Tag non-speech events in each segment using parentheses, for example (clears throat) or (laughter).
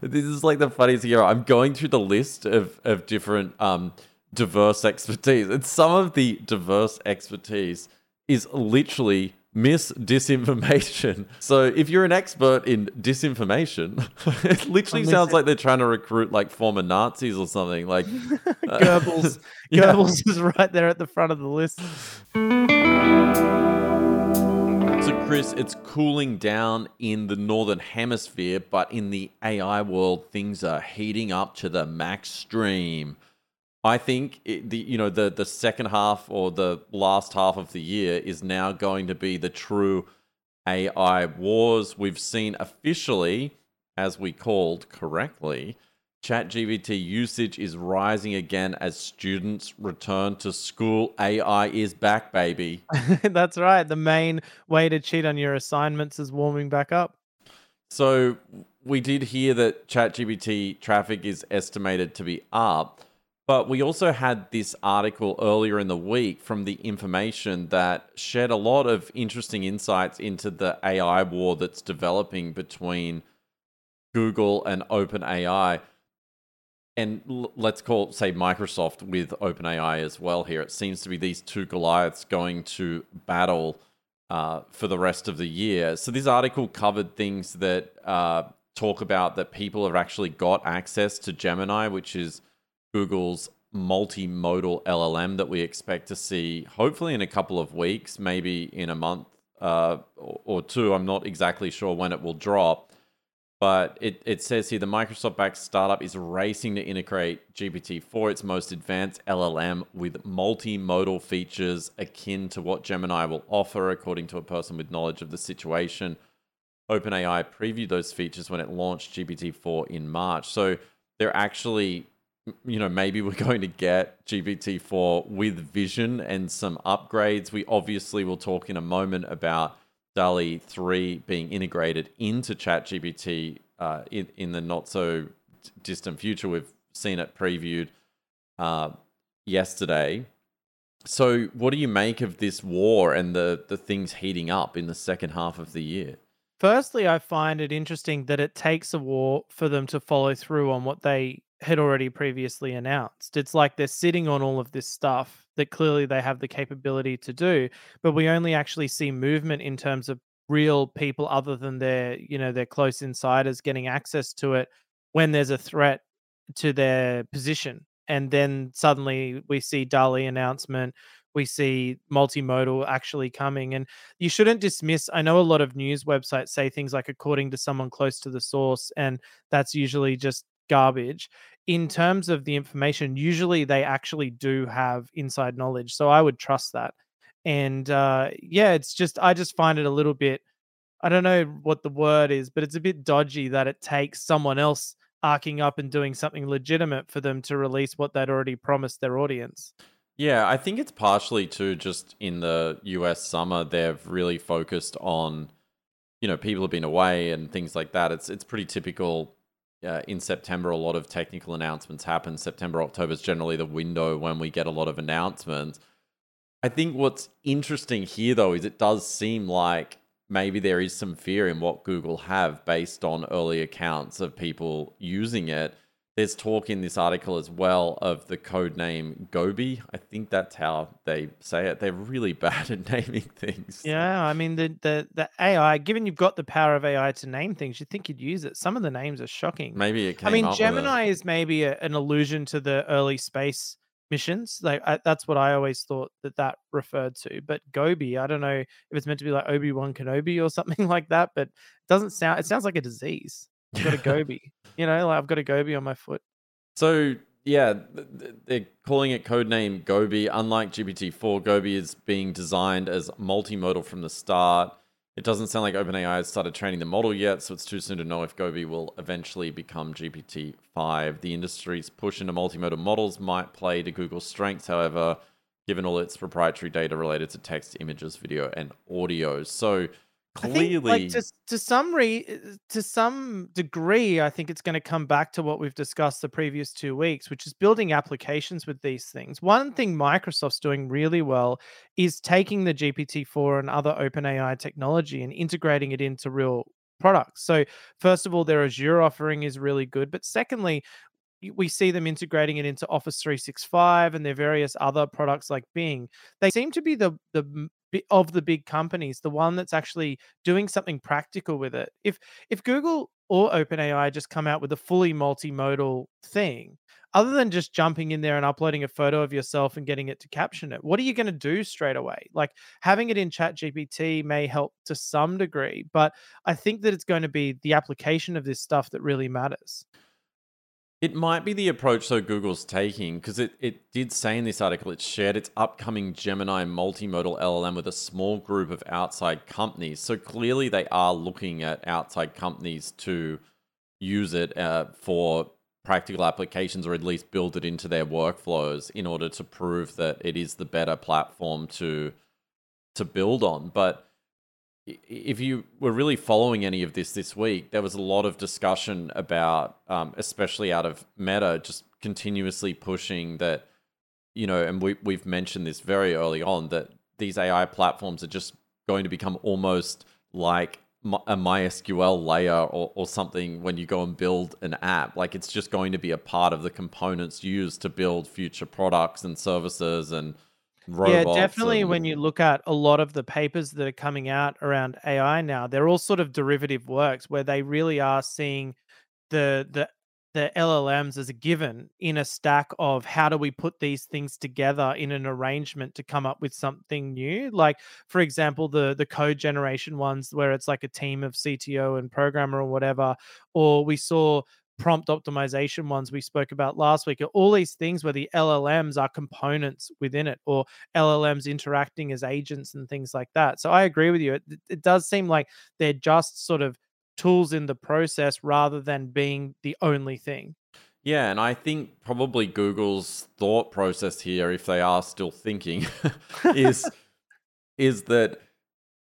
this is like the funniest thing ever. I'm going through the list of of different um diverse expertise, and some of the diverse expertise is literally miss disinformation. (laughs) So if you're an expert in disinformation, (laughs) it literally sounds like they're trying to recruit like former Nazis or something. Like (laughs) uh, Goebbels. Yeah. Is right there at the front of the list. Chris, it's cooling down in the northern hemisphere, but in the AI world, things are heating up to the max stream. I think it, the you know the the second half or the last half of the year is now going to be the true AI wars. We've seen officially, as we called correctly, ChatGPT usage is rising again as students return to school. AI is back, baby. (laughs) That's right. The main way to cheat on your assignments is warming back up. So we did hear that ChatGPT traffic is estimated to be up, but we also had this article earlier in the week from the information that shed a lot of interesting insights into the AI war that's developing between Google and OpenAI. And l- let's call, say, Microsoft with OpenAI as well here. It seems to be these two Goliaths going to battle uh, for the rest of the year. So this article covered things that uh, talk about that people have actually got access to Gemini, which is Google's multimodal LLM that we expect to see hopefully in a couple of weeks, maybe in a month uh, or or two. I'm not exactly sure when it will drop. But it, it says here the Microsoft backed startup is racing to integrate GPT 4, its most advanced LLM, with multimodal features akin to what Gemini will offer, according to a person with knowledge of the situation. OpenAI previewed those features when it launched GPT 4 in March. So they're actually, you know, maybe we're (laughs) going to get GPT 4 with vision and some upgrades. We obviously will talk in a moment about DALL-E 3 being integrated into ChatGPT uh, in, in the not so distant future. We've seen it previewed uh, yesterday. So, what do you make of this war and the, the things heating up in the second half of the year? Firstly, I find it interesting that it takes a war for them to follow through on what they had already previously announced. It's like they're sitting on all of this stuff that clearly they have the capability to do, but we only actually see movement in terms of real people other than their, you know, their close insiders getting access to it when there's a threat to their position. And then suddenly we see DALL-E announcement, we see multimodal actually coming. And you shouldn't dismiss, I know a lot of news websites say things like according to someone close to the source, and that's usually just garbage. In terms of the information, usually they actually do have inside knowledge. So I would trust that. And uh, yeah, it's just, I just find it a little bit, I don't know what the word is, but it's a bit dodgy that it takes someone else arcing up and doing something legitimate for them to release what they'd already promised their audience. Yeah, I think it's partially too just in the US summer they've really focused on you know people have been away and things like that. It's it's pretty typical uh, in September a lot of technical announcements happen. September October is generally the window when we get a lot of announcements. I think what's interesting here though is it does seem like maybe there is some fear in what Google have based on early accounts of people using it. There's talk in this article as well of the code name Gobi. I think that's how they say it. They're really (laughs) bad at naming things. Yeah, I mean the the the AI. Given you've got the power of AI to name things, you'd think you'd use it. Some of the names are shocking. Maybe it came I mean, up with it. Gemini is maybe a, an allusion to the early space missions. Like I, that's what I always thought that that referred to. But Gobi, I don't know if it's meant to be like Obi Wan Kenobi or (laughs) something like that. But it doesn't sound. It sounds like a disease. I've got a (laughs) Gobi. you know, like I've got a Gobi on my foot. So yeah, th- th- they're calling it codename Gobi. Unlike GPT-4, Gobi is being designed as multimodal from the start. It doesn't sound like OpenAI has started training the model yet, so it's too soon to know if Gobi will eventually become GPT-5. The industry's push into multimodal models might play to Google's strengths, however, given all its proprietary data related to text, images, video, and audio. So I think, clearly, like to to some re uh, to some degree, I think it's going to come back to what we've discussed the previous two weeks, which is building applications with these things. One thing Microsoft's doing really well is taking the GPT-4 and other OpenAI technology and integrating it into real products. So, first of all, their Azure offering is really good. But secondly, we see them integrating it into Office 365 and their various other products like Bing. They seem to be the the of the big companies, the one that's actually doing something practical with it. If if Google or OpenAI just come out with a fully multimodal thing, other than just jumping in there and uploading a photo of yourself and getting it to caption it, what are you going to do straight away? Like having it in ChatGPT may help to some degree, but I think that it's going to be the application of this stuff that really matters. It might be the approach though Google's taking because it, it did say in this article it shared its upcoming Gemini multimodal LLM with a small group of outside companies. So clearly they are looking at outside companies to use it uh, for practical applications or at least build it into their workflows in order to prove that it is the better platform to to build on. But if you were really following any of this this week, there was a lot of discussion about, um, especially out of Meta, just continuously pushing that, you know, and we, we've mentioned this very early on that these AI platforms are just going to become almost like a MySQL layer or, or something when you go and build an app. Like it's just going to be a part of the components used to build future products and services and Yeah, definitely. and When you look at a lot of the papers that are coming out around AI now, they're all sort of derivative works where they really are seeing the the the LLMs as a given in a stack of how do we put these things together in an arrangement to come up with something new. Like for example, the the code generation ones where it's like a team of CTO and programmer or whatever, or we saw prompt optimization ones we spoke about last week. All these things where the LLMs are components within it, or LLMs interacting as agents and things like that. So I agree with you. It, it does seem like they're just sort of tools in the process rather than being the only thing. Yeah, and I think probably Google's thought process here, if they are still thinking, (laughs) is is that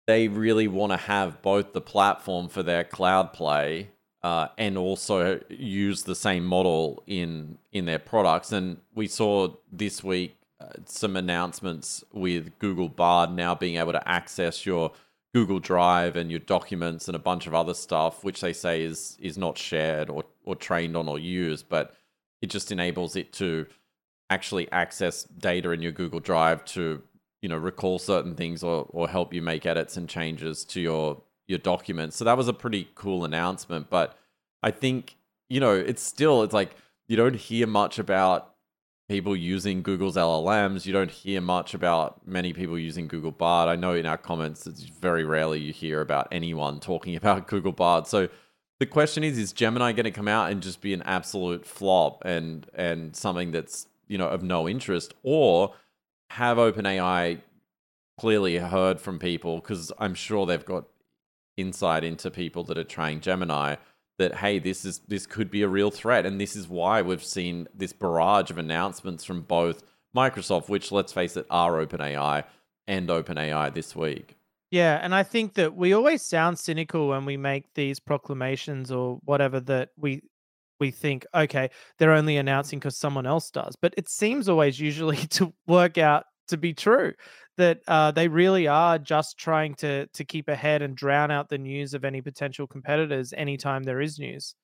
they really want to have both the platform for their cloud play uh, and also use the same model in in their products. And we saw this week uh, some announcements with Google Bard now being able to access your Google Drive and your documents and a bunch of other stuff, which they say is is not shared or or trained on or used, but it just enables it to actually access data in your Google Drive to you know recall certain things or or help you make edits and changes to your your documents. So that was a pretty cool announcement, but I think you know it's still it's like you don't hear much about people using Google's LLMs. You don't hear much about many people using Google Bard. I know in our comments, it's very rarely you hear about anyone talking (laughs) about Google Bard. So the question is: Is Gemini going to come out and just be an absolute flop and and something that's you know of no interest, or have OpenAI clearly heard from people because I'm sure they've got insight into people that are trying Gemini that hey this is this could be a real threat and this is why we've seen this barrage of announcements from both Microsoft which let's face it are OpenAI and OpenAI this week. Yeah, and I think that we always sound cynical when we make these proclamations or whatever that we we think okay, they're only announcing cuz someone else does. But it seems always usually (laughs) to work out to be true that uh, they really are just trying to to keep ahead and drown out the news of any potential competitors anytime there is news.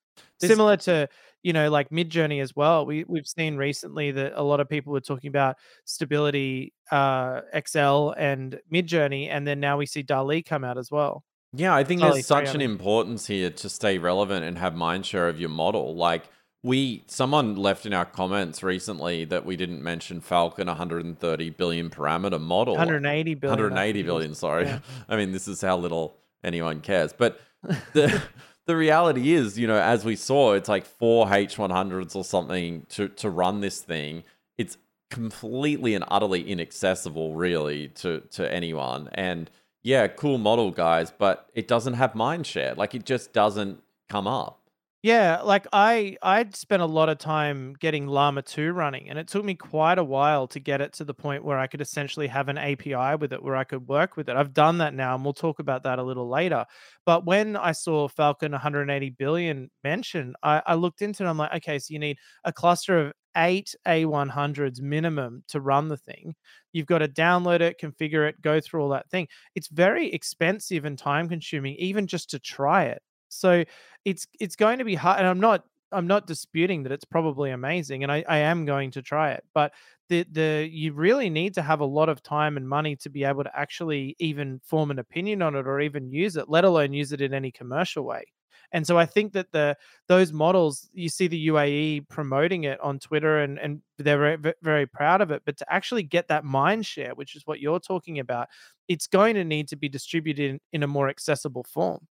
This Similar to you know like Midjourney as well. We we've seen recently that a lot of people were talking about Stability uh, XL and Midjourney, and then now we see DALL-E come out as well. Yeah, I think DALL-E there's such an importance here to stay relevant and have mind share of your model. Like we someone left in our comments recently that we didn't mention Falcon 130 billion parameter model. 180 billion, I 180 think it was. billion, sorry. Yeah. (laughs) I mean, this is how little anyone cares. But the (laughs) the reality is, you know, as we saw, it's like four H100s or something to to run this thing. It's completely and utterly inaccessible really to to anyone. And yeah, cool model guys, but it doesn't have mind share. Like it just doesn't come up. Yeah, like I I'd spent a lot of time getting Llama 2 running, and it took me quite a while to get it to the point where I could essentially have an API with it where I could work with it. I've done that now, and we'll talk about that a little later. But when I saw Falcon 180 billion mentioned, I, I looked into it. I'm like, okay, so you need a cluster of eight A100s minimum to run the thing. You've got to download it, configure it, go through all that thing. It's very expensive and time consuming, even just to try it So it's it's going to be hard. And I'm not I'm not disputing that it's probably amazing, and I, I am going to try it. But the the you really need to have a lot of time and money to be able to actually even form an opinion on it or even use it, let alone use it in any commercial way. And so I think that the those models, you see the UAE promoting it on Twitter and and they're very, very proud of it. But to actually get that mind share, which is what you're talking about, it's going to need to be distributed in, in a more accessible form.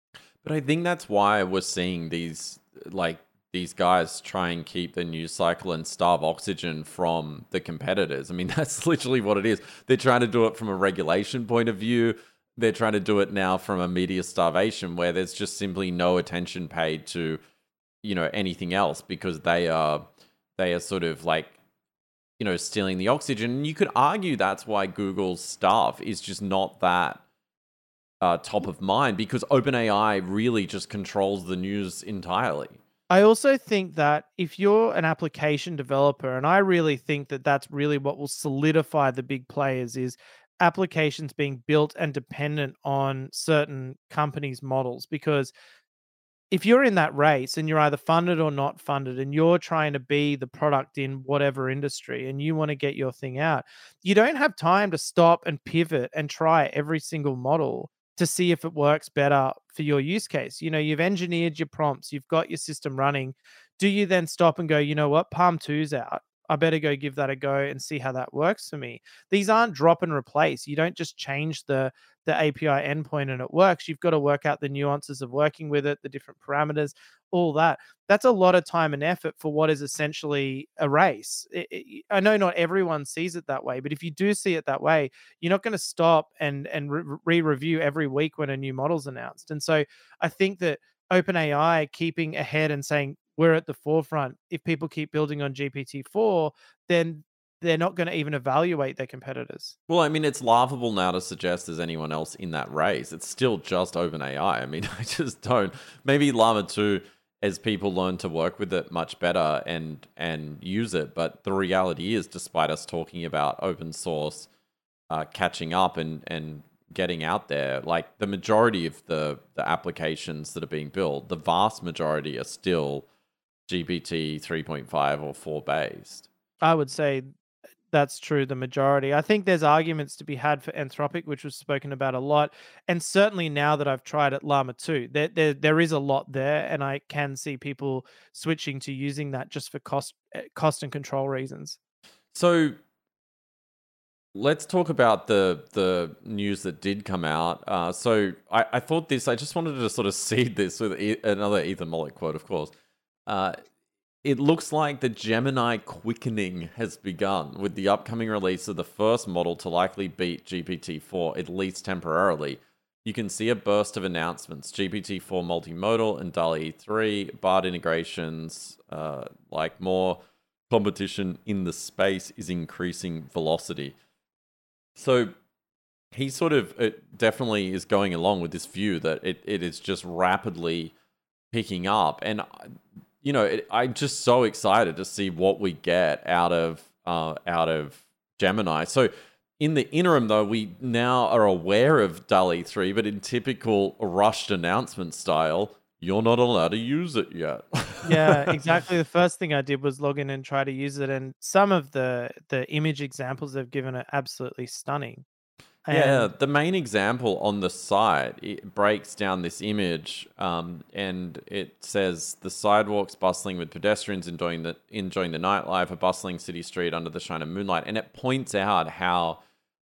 But I think that's why we're seeing these like these guys try and keep the news cycle and starve oxygen from the competitors. I mean, (laughs) that's literally what it is. They're trying to do it from a regulation point of view. They're trying to do it now from a media starvation where there's just simply no attention paid to, you know, anything else because they are they are sort of like you know, stealing the oxygen. And you could argue that's why Google's stuff is just not that uh, top of mind because OpenAI really just controls the news entirely. I also think that if you're an application developer, and I really think that that's really what will solidify the big players is applications being built and dependent on certain companies' models. Because if you're in that race and you're either funded or not funded, and you're trying to be the product in whatever industry and you want to get your thing out, you don't have time to stop and pivot and try every single model to see if it works better for your use case. You know, you've engineered your prompts, you've got your system running. Do you then stop and go, you know what, PaLM 2's out. I better go give that a go and see how that works for me. These aren't drop and replace. You don't just change the the API endpoint and it works. You've got to work out the nuances of working with it, the different parameters, all that. That's a lot of time and effort for what is essentially a race. It, it, I know not everyone sees it that way, but if you do see it that way, you're not going to stop and and re-review every week when a new model's announced. And so I think that OpenAI keeping ahead and saying we're at the forefront. If people keep building on GPT-4, then they're not going to even evaluate their competitors. Well, I mean, it's laughable now to suggest there's anyone else in that race. It's still just OpenAI. I mean, (laughs) I just don't. Maybe Llama 2 as people learn to work with it much better and and use it, but the reality is despite us talking about open source uh, catching up and and getting out there, like the majority of the the applications that are being built, the vast majority are still GPT 3.5 or 4 based. I would say that's true, the majority. I think there's arguments to be had for Anthropic, which was spoken about a lot. And certainly now that I've tried it, Llama 2, there, there, there is a lot there. And I can see people switching to using that just for cost, eh, cost and control reasons. So let's talk about the the news that did come out. Uh, so I, I thought this, I just wanted to sort of (laughs) seed this with e- another Ethan Mollick quote, of course. Uh, it looks like the Gemini quickening has begun with the upcoming release of the first model to likely beat GPT 4, at least temporarily. You can see a burst of announcements GPT 4 multimodal and DALL-E 3, BARD integrations, uh, like more competition in the space is increasing velocity. So he sort of it definitely is going along with this view that it, it is just rapidly picking up. And you know, it, I'm just so excited to see what we get out of uh, out of Gemini. So in the interim, though, we now are aware of DALL-E 3, but in typical rushed announcement style, you're not allowed to use it yet. (laughs) yeah, exactly. The first thing I did was log in and try to use it, and some of the the image examples they've given are absolutely stunning. Yeah, the main example on the site it breaks down this image, um, and it says the sidewalks bustling with pedestrians enjoying the enjoying the nightlife, a bustling city street under the shine of moonlight, and it points out how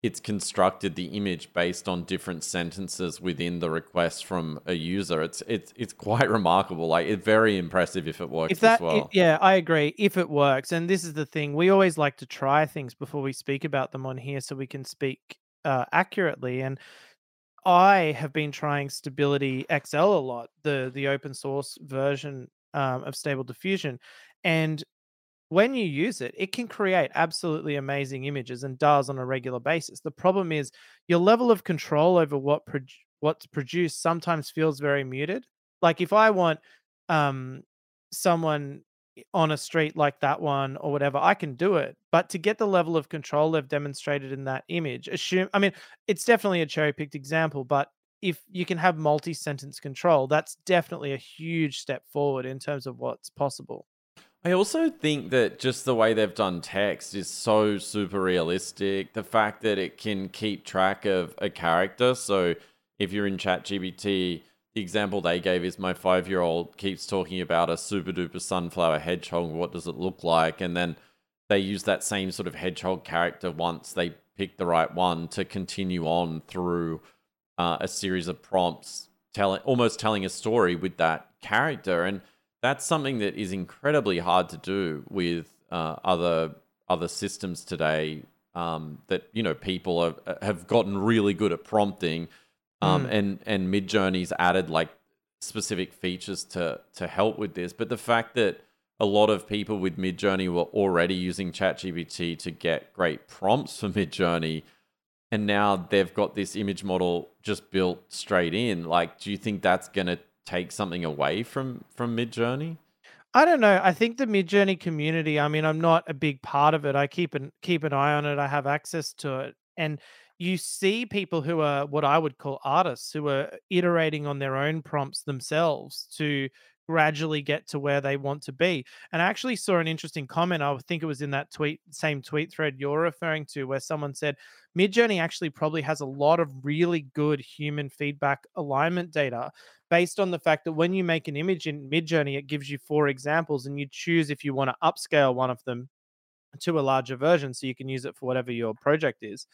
it's constructed the image based on different sentences within the request from a user. It's it's it's quite (laughs) remarkable. Like it's very impressive if it works if that, as well. It, yeah, I agree. If it works, and this is the thing, we always like to try things before we speak about them on here, so we can speak uh, accurately. And I have been trying Stability XL a lot, the the open source version um, of Stable Diffusion, and when you use it, it can create absolutely amazing images and does on a regular basis. The problem is your level of control over what pro- what's produced sometimes feels very muted. Like if I want um, someone on a street like that one or whatever, I can do it. But to get the level of control they've demonstrated in that image, assume I mean, it's definitely a cherry picked example, but if you can have multi-sentence control, that's definitely a huge step forward in terms of what's possible. I also think that just the way they've done text is so super realistic. The fact that it can keep track of a character. So if you're in ChatGPT, the example they gave is my five year old keeps talking about a super duper sunflower hedgehog. What does it look like? And then they use that same sort of hedgehog character once they pick the right one to continue on through uh, a series of prompts, telling almost telling a story with that character. And that's something that is incredibly hard to do with uh, other other systems today. Um, that you know people have, have gotten really good at prompting, um, mm. and and Midjourney's added like specific features to to help with this. But the fact that a lot of people with Midjourney were already using ChatGPT to get great prompts for Midjourney, and now they've got this image model just built straight in. Like, do you think that's going to take something away from from Midjourney? I don't know. I think the Midjourney community. I mean, I'm not a big part of it. I keep an keep an eye on it. I have access to it, and you see people who are what I would call artists who are iterating on their own prompts themselves to gradually get to where they want to be. And I actually saw an interesting comment. I think it was in that tweet, same tweet thread you're referring to, where someone said Midjourney actually probably has a lot of really good human feedback alignment data based on the fact that when you make an image in Midjourney, it gives you four examples and you choose if you want to upscale one of them to a larger version so you can use it for whatever your project is.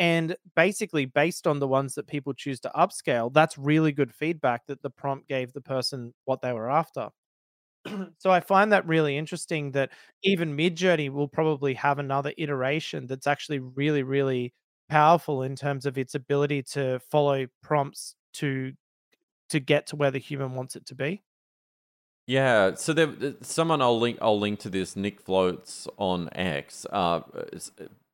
And basically, based on the ones that people choose to upscale, that's really good feedback that the prompt gave the person what they were after. (clears throat) so I find that really interesting that even Midjourney will probably have another iteration that's actually really, really powerful in terms of its ability to follow prompts to to get to where the human wants it to be. Yeah, so there, someone I'll link. I'll link to this. Nick Floats on X uh, uh,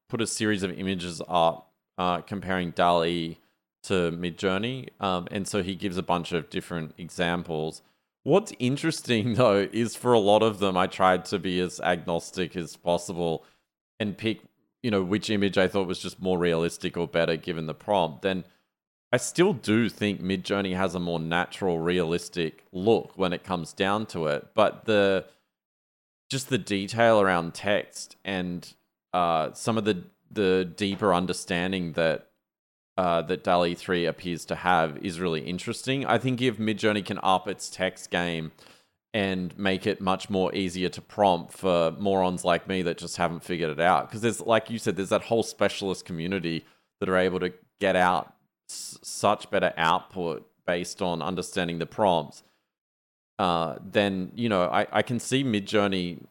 put a series of images up uh, comparing DALL-E to Midjourney, um, and so he gives a bunch of different examples. What's interesting (laughs) though is for a lot of them, I tried to be as agnostic as possible and pick, you know, which image I thought was just more realistic or better given the prompt. Then I still do think Midjourney has a more natural, realistic look when it comes down to it. But the just the detail around text and uh, some of the the deeper understanding that uh, that DALL-E 3 appears to have is really interesting. I think if Midjourney can up its text game and make it much more easier to prompt for morons like me that just haven't figured it out, because there's like you said, there's that whole specialist community that are able to get out such better output based on understanding the prompts, uh, then you know I, I can see Midjourney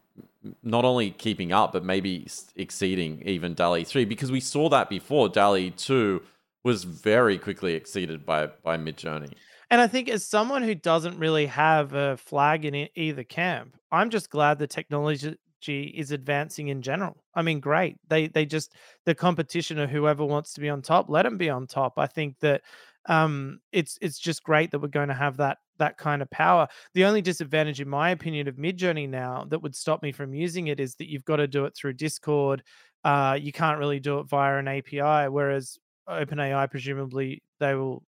not only keeping up but maybe exceeding even DALL-E three because we saw that before DALL-E two was very quickly exceeded by by Midjourney. And I think as someone who doesn't really have a flag in either camp, I'm just glad the technology is advancing in general. I mean, great. They they just the competition of whoever wants to be on top, let them be on top. I think that um it's it's just great that we're going to have that that kind of power. The only disadvantage in my opinion of Midjourney now that would stop me from using it is that you've got to do it through Discord. Uh you can't really do it via an API whereas OpenAI presumably they will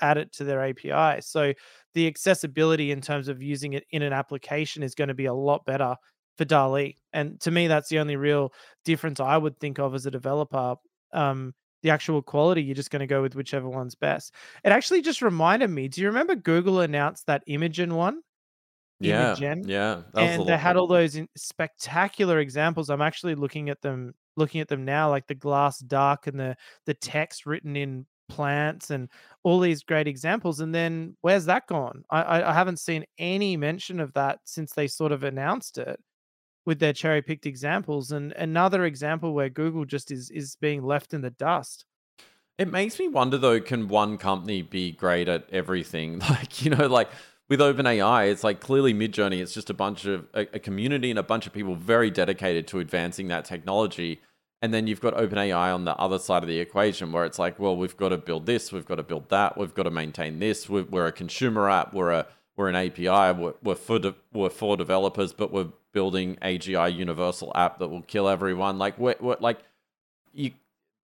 add it to their API. So the accessibility in terms of using it in an application is going to be a lot better for DALL-E. And to me, that's the only real difference I would think of as a developer. Um, the actual quality, you're just going to go with whichever one's best. It actually just reminded me. Do you remember Google announced that Imagen one? Yeah, Imagen? yeah, and they had all those spectacular examples. I'm actually looking at them, looking at them now, like the glass duck and the the text written in plants and all these great examples. And then where's that gone? I, I haven't seen any mention of that since they sort of announced it with their cherry picked examples and another example where Google just is is being left in the dust. It makes me wonder though, can one company be great at everything? (laughs) Like, you know, like with OpenAI, it's like clearly Midjourney, it's just a bunch of a, a, community and a bunch of people very dedicated to advancing that technology. And then you've got OpenAI on the other side of the equation where it's like, well, we've got to build this, we've got to build that, we've got to maintain this. We're, we're a consumer app, we're a we're an API, we're, we're for de- we're for developers, but we're building AGI universal app that will kill everyone. Like what what like you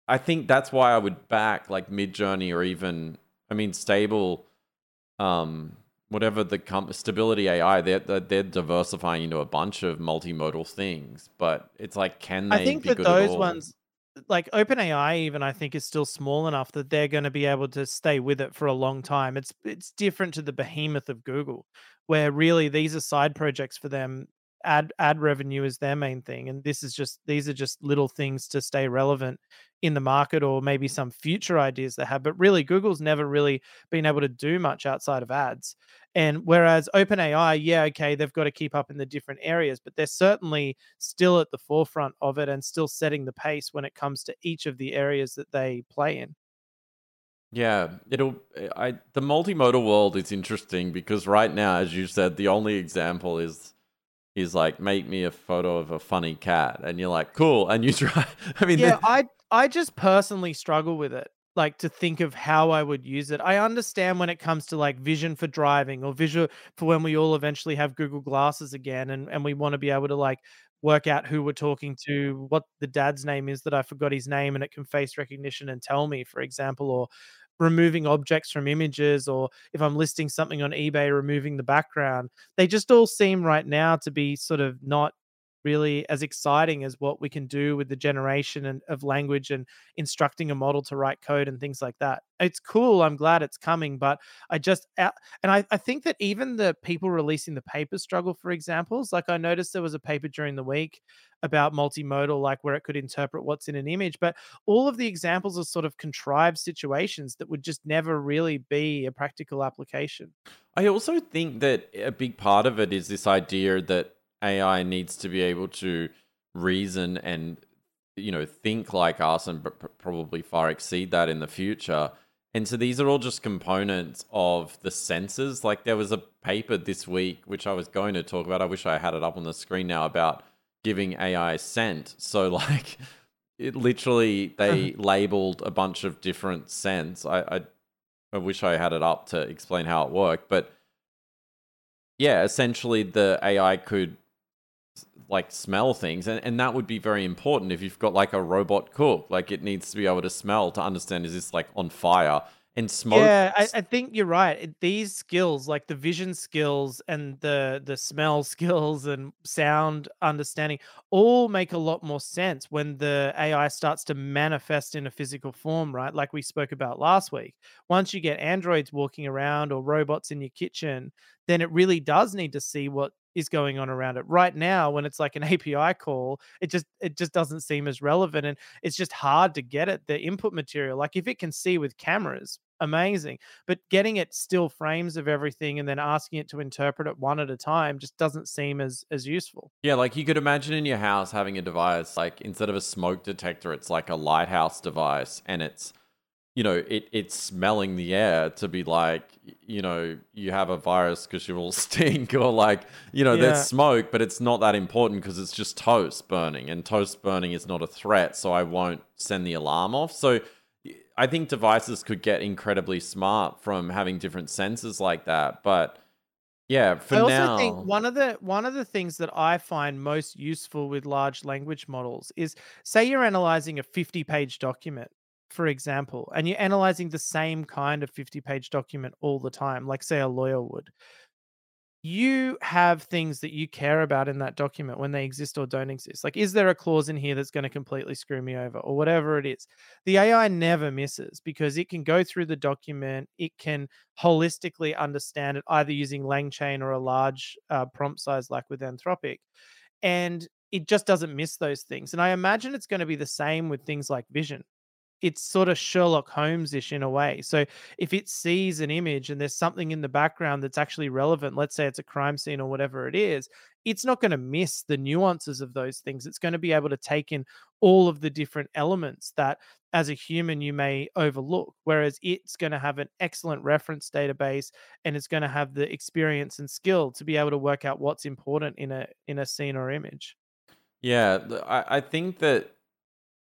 I think that's why I would back like Midjourney or even I mean, stable, um, whatever the com- stability AI, they're, they're they're diversifying into a bunch of multimodal things. But it's like, can they I think that those ones, like OpenAI, even I think is still small enough that they're going to be able to stay with it for a long time. It's it's different to the behemoth of Google, where really these are side projects for them. Ad ad revenue is their main thing, and this is just these are just little things to stay relevant in the market, or maybe some future ideas they have. But really, Google's never really been able to do much outside of ads. And whereas OpenAI, yeah, okay, they've got to keep up in the different areas, but they're certainly still at the forefront of it and still setting the pace when it comes to each of the areas that they play in. Yeah, it'll. eh, I the multimodal world is interesting because right now, as you said, the only example is is like make me a photo of a funny cat, and you're like, cool, and you (laughs) try. I mean, Yeah, the- I I just personally struggle with it. Like to think of how I would use it. I understand when it comes to like vision for driving or visual for when we all eventually have Google glasses again and, and we want to be able to like work out who we're talking to, what the dad's name is that I forgot his name and it can face recognition and tell me, for example, or removing objects from images, or if I'm listing something on eBay, removing the background. They just all seem right now to be sort of not really as exciting as what we can do with the generation and, of language and instructing a model to write code and things like that. It's cool. I'm glad it's coming, but I just uh, and I, I think that even the people releasing the papers struggle for examples. Like I noticed there was a paper during the week about multimodal, like where it could interpret what's in an image, but all of the examples are sort of contrived situations that would just never really be a practical application. I also think that a big part of it is this idea that AI needs to be able to reason and you know think like us and pr- pr- probably far exceed that in the future. And so these are all just components of the senses. Like there was a paper this week which I was going to talk about. I wish I had it up on the screen now about giving AI scent. So (laughs) like it literally they uh-huh. labeled a bunch of different scents. I, I I wish I had it up to explain how it worked, but yeah, essentially the AI could like smell things and, and that would be very important if you've got like a robot cook like it needs to be able to smell to understand is this like on fire and smoke Yeah, I, I think you're right. It- These skills, like the vision skills and the the smell (laughs) skills and sound understanding, all make a lot more sense when the AI starts to manifest in a physical form, right? Like we spoke about last week. Once you get androids walking around or robots in your kitchen, then it really does need to see what is going on around it. Right now, when it's like an (laughs) API call, it just it just doesn't seem as relevant and it's just hard to get it the input material. Like if it can see with cameras, amazing. But getting it still frames of everything and then asking it to interpret it one at a time just doesn't seem as as useful. yeah like you could imagine in your house having a device like instead of a smoke detector it's like a lighthouse device and it's you know it it's smelling the air to be like you know you have a virus because you all (laughs) stink or like you know Yeah. there's smoke but it's not that important because it's just toast burning and toast burning is not a threat so i won't send the alarm off so I think devices could get incredibly smart from having different sensors like that but yeah for I also now think one of the one of the things that I find most useful with large language models is say you're analyzing a 50 page document, for example, and you're analyzing the same kind of 50 page document all the time, like say a lawyer would. You have things that you care about in that document when they exist or don't exist. Like, is there a clause in here that's going to completely screw me over or whatever it is? The AI never misses because it can go through the document, it can holistically understand it either using LangChain or a large uh, prompt size like with Anthropic. And it just doesn't miss those things. And I imagine it's going to be the same with things like vision. It's sort of Sherlock Holmes ish in a way. So if it sees an image and there's something in the background that's actually relevant, let's say it's a crime scene or whatever it is, it's not going to miss the nuances of those things. It's going to be able to take in all of the different elements that as a human you may overlook whereas it's going to have an excellent reference database and it's going to have the experience and skill to be able to work out what's important in a in a scene or image Yeah, I, I think that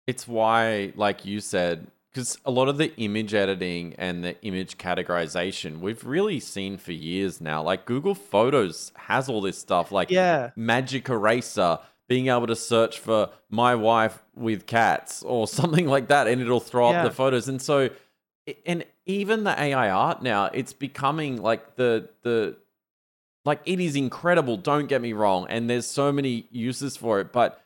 it's why, like you said, because a lot of the image editing and the image categorization we've really seen for years now. Like Google Photos has all this stuff, like yeah Magic Eraser, being able to search for my wife with cats or (laughs) something like that, and it'll throw Yeah. up the photos. And so and even the AI art now, it's becoming like the the like it is incredible. Don't get me wrong, and there's so many uses for it, but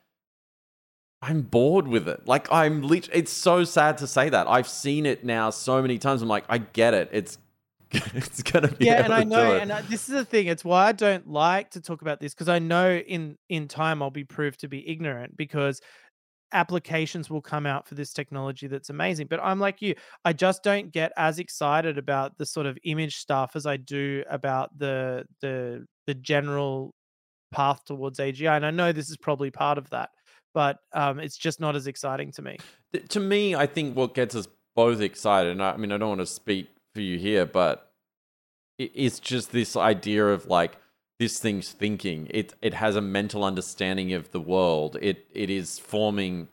I'm bored with it. Like I'm lit. It's so sad to say that. I've seen it now so many times. I'm like, I get it. It's (laughs) it's gonna be Yeah, and I know, and uh, this is the thing. It's why I don't like to talk about this because I know in in time I'll be proved to be ignorant because applications will come out for this technology that's amazing. But I'm like you, I just don't get as excited about the sort of image stuff as I do about the the the general path towards AGI. And I know this is probably part of that, but um, it's just not as exciting to me. To me, I think what gets us both excited, and I, I mean, I don't want to speak for you here, but it, it's just this idea of like this thing's thinking. It it has a mental understanding of the world. It it is forming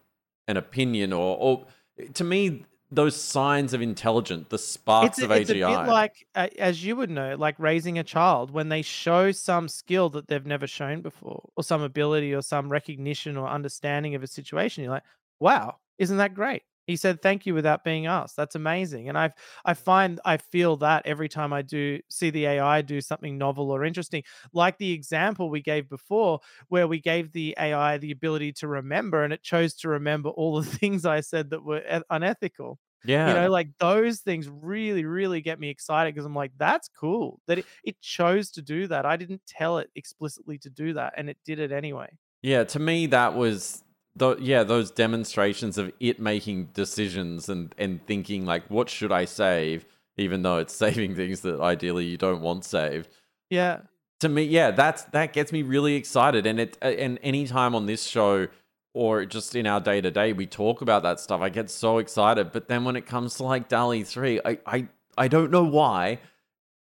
an opinion, or or to me, those signs of intelligence, the sparks It's a, of it's a AGI. bit like, uh, as you would know, like raising a child when they show some skill that they've never shown before, or some ability, or some recognition or understanding of a situation. You're like, wow, isn't that great? He said thank you without being asked. That's amazing. And I I find I feel that every time I do see the AI do something novel or interesting, like the example we gave before, where we gave the AI the ability to remember, and it chose to remember all the (laughs) things I said that were unethical yeah, you know like those things really really get me excited because i'm like that's cool that it, it chose to do that i didn't tell it explicitly to do that and it did it anyway Yeah, to me that was the yeah, those demonstrations of it making decisions and and thinking like what should I save even though it's (laughs) saving things that ideally you don't want saved. yeah To me, yeah, that's that gets me really excited and it and anytime on this show or just in our day to day we talk about that stuff, I get so excited, but then when it comes to like DALL-E 3, I I I don't know why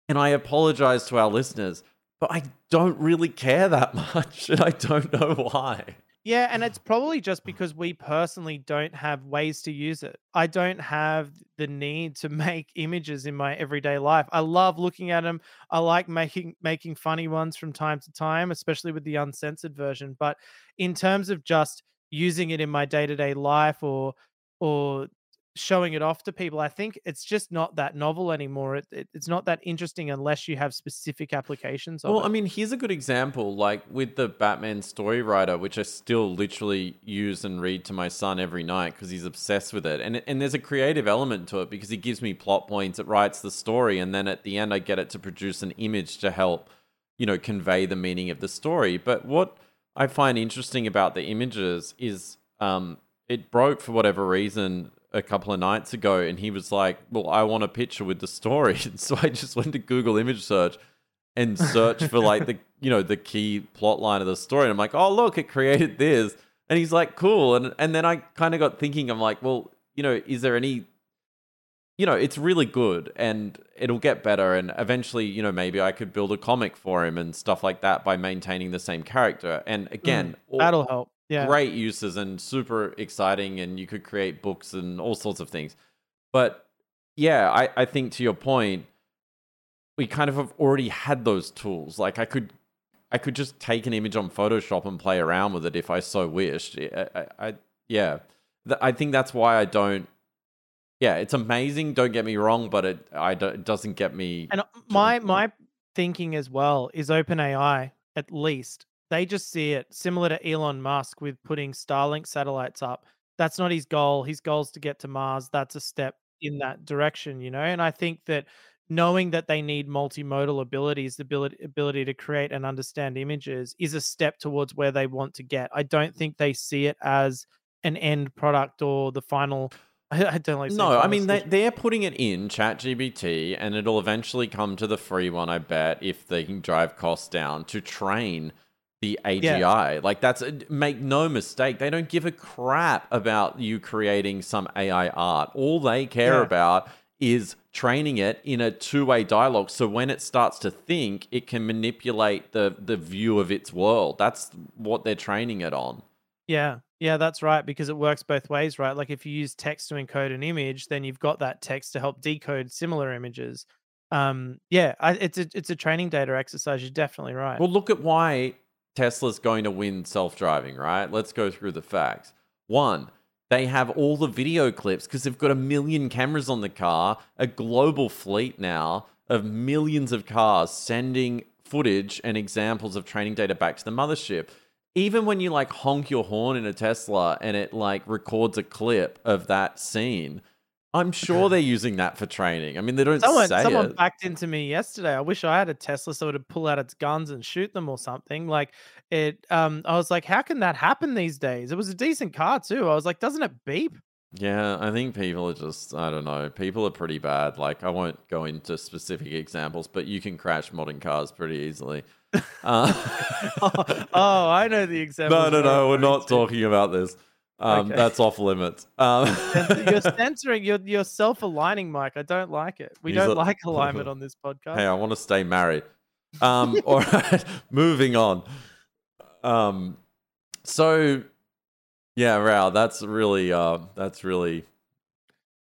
and I apologize to our listeners, but I don't really care that (laughs) much and I don't know why. Yeah and it's probably just because we personally don't have ways to use it. I don't have the need to (laughs) make images in my everyday life. I love looking at them i like making making funny ones from time to time especially with the uncensored version but in terms of just using it in my day-to-day life or or showing it off to people i think it's just not that novel anymore it, it- it's not that interesting unless you have specific applications of Well, it I mean, here's a good example, like with the Batman story writer, which I still literally use and read to my son every night because he's obsessed with it. And and there's a creative element to it because he gives me plot points, it writes the story, and then at the end I get it to produce an image to help, you know, convey the meaning of the story. But what I find interesting about the images is um it broke for whatever reason a couple of nights ago and he was like, Well, I want a picture with the story. (laughs) And so I just went to Google image search and search for like the you know the key plot line of the story. And i'm like oh look it created this. And he's like cool. And and then i kind of got thinking i'm like well you know is there any you know it's really good and it'll get better and eventually you know maybe i could build a comic for him and stuff like that by maintaining the same character. And again all that'll help yeah. great uses and super exciting and you could create books and all sorts of things. But yeah i, I think to your point we kind of have already had those tools. Like i could i could just take an image on photoshop and play around with it if i so wished. I, I, I yeah. I think that's why i don't yeah it's amazing don't get me wrong but it i don't, it doesn't get me And my my thinking as well is OpenAI at least they just see it similar to Elon Musk with putting Starlink satellites up. That's not his goal. His goal is to get to Mars. That's a step in mm. that direction, you know. And I think that knowing that they need multimodal abilities, the ability ability to create and understand images, is a step towards where they want to get. I don't think they see it as an end product or the final. (laughs) I don't like. No, I mean they, they're putting it in ChatGPT, and it'll eventually come to the free one. I bet if they can drive costs down to train the AGI. Like that's make no mistake, they don't give a crap about you creating some AI art. All they care Yeah. about is training it in a two-way dialogue. So when it starts to think, it can manipulate the the view of its world. That's what they're training it on. Yeah, yeah, that's right. Because it works both ways, right? Like if you use text to encode an image, then you've got that text to help decode similar images. Um, yeah, I, it's a it's a training data exercise. You're definitely right. Well, look at why Tesla's going to win self driving, right? Let's go through the facts. One, they have all the video clips because they've got a million cameras on the car, a global fleet now of millions of cars sending footage and examples of training data back to the mothership. Even when you like honk your horn in a Tesla and it like records a clip of that scene, I'm sure they're using that for training. I mean, they don't Someone, say someone it. backed into me yesterday. I wish I had a Tesla so it would pull out its guns and shoot them or something. Like it, um, I was like, how can that happen these days? It was a decent car too. I was like, doesn't it beep? Yeah, I think people are just, I don't know, people are pretty bad. Like, I won't go into specific examples, but you can crash modern cars pretty easily. (laughs) Uh, oh, oh, I know the example. (laughs) no, no, no, we're not talking about this. Um, Okay. That's off limits. Um, You're (laughs) censoring. You're you're self-aligning, Mike. I don't like it. We don't a- like (laughs) alignment on this podcast. hey, I want to stay married. Um, (laughs) all right, moving on. Um, so yeah, wow, that's really, uh, that's really,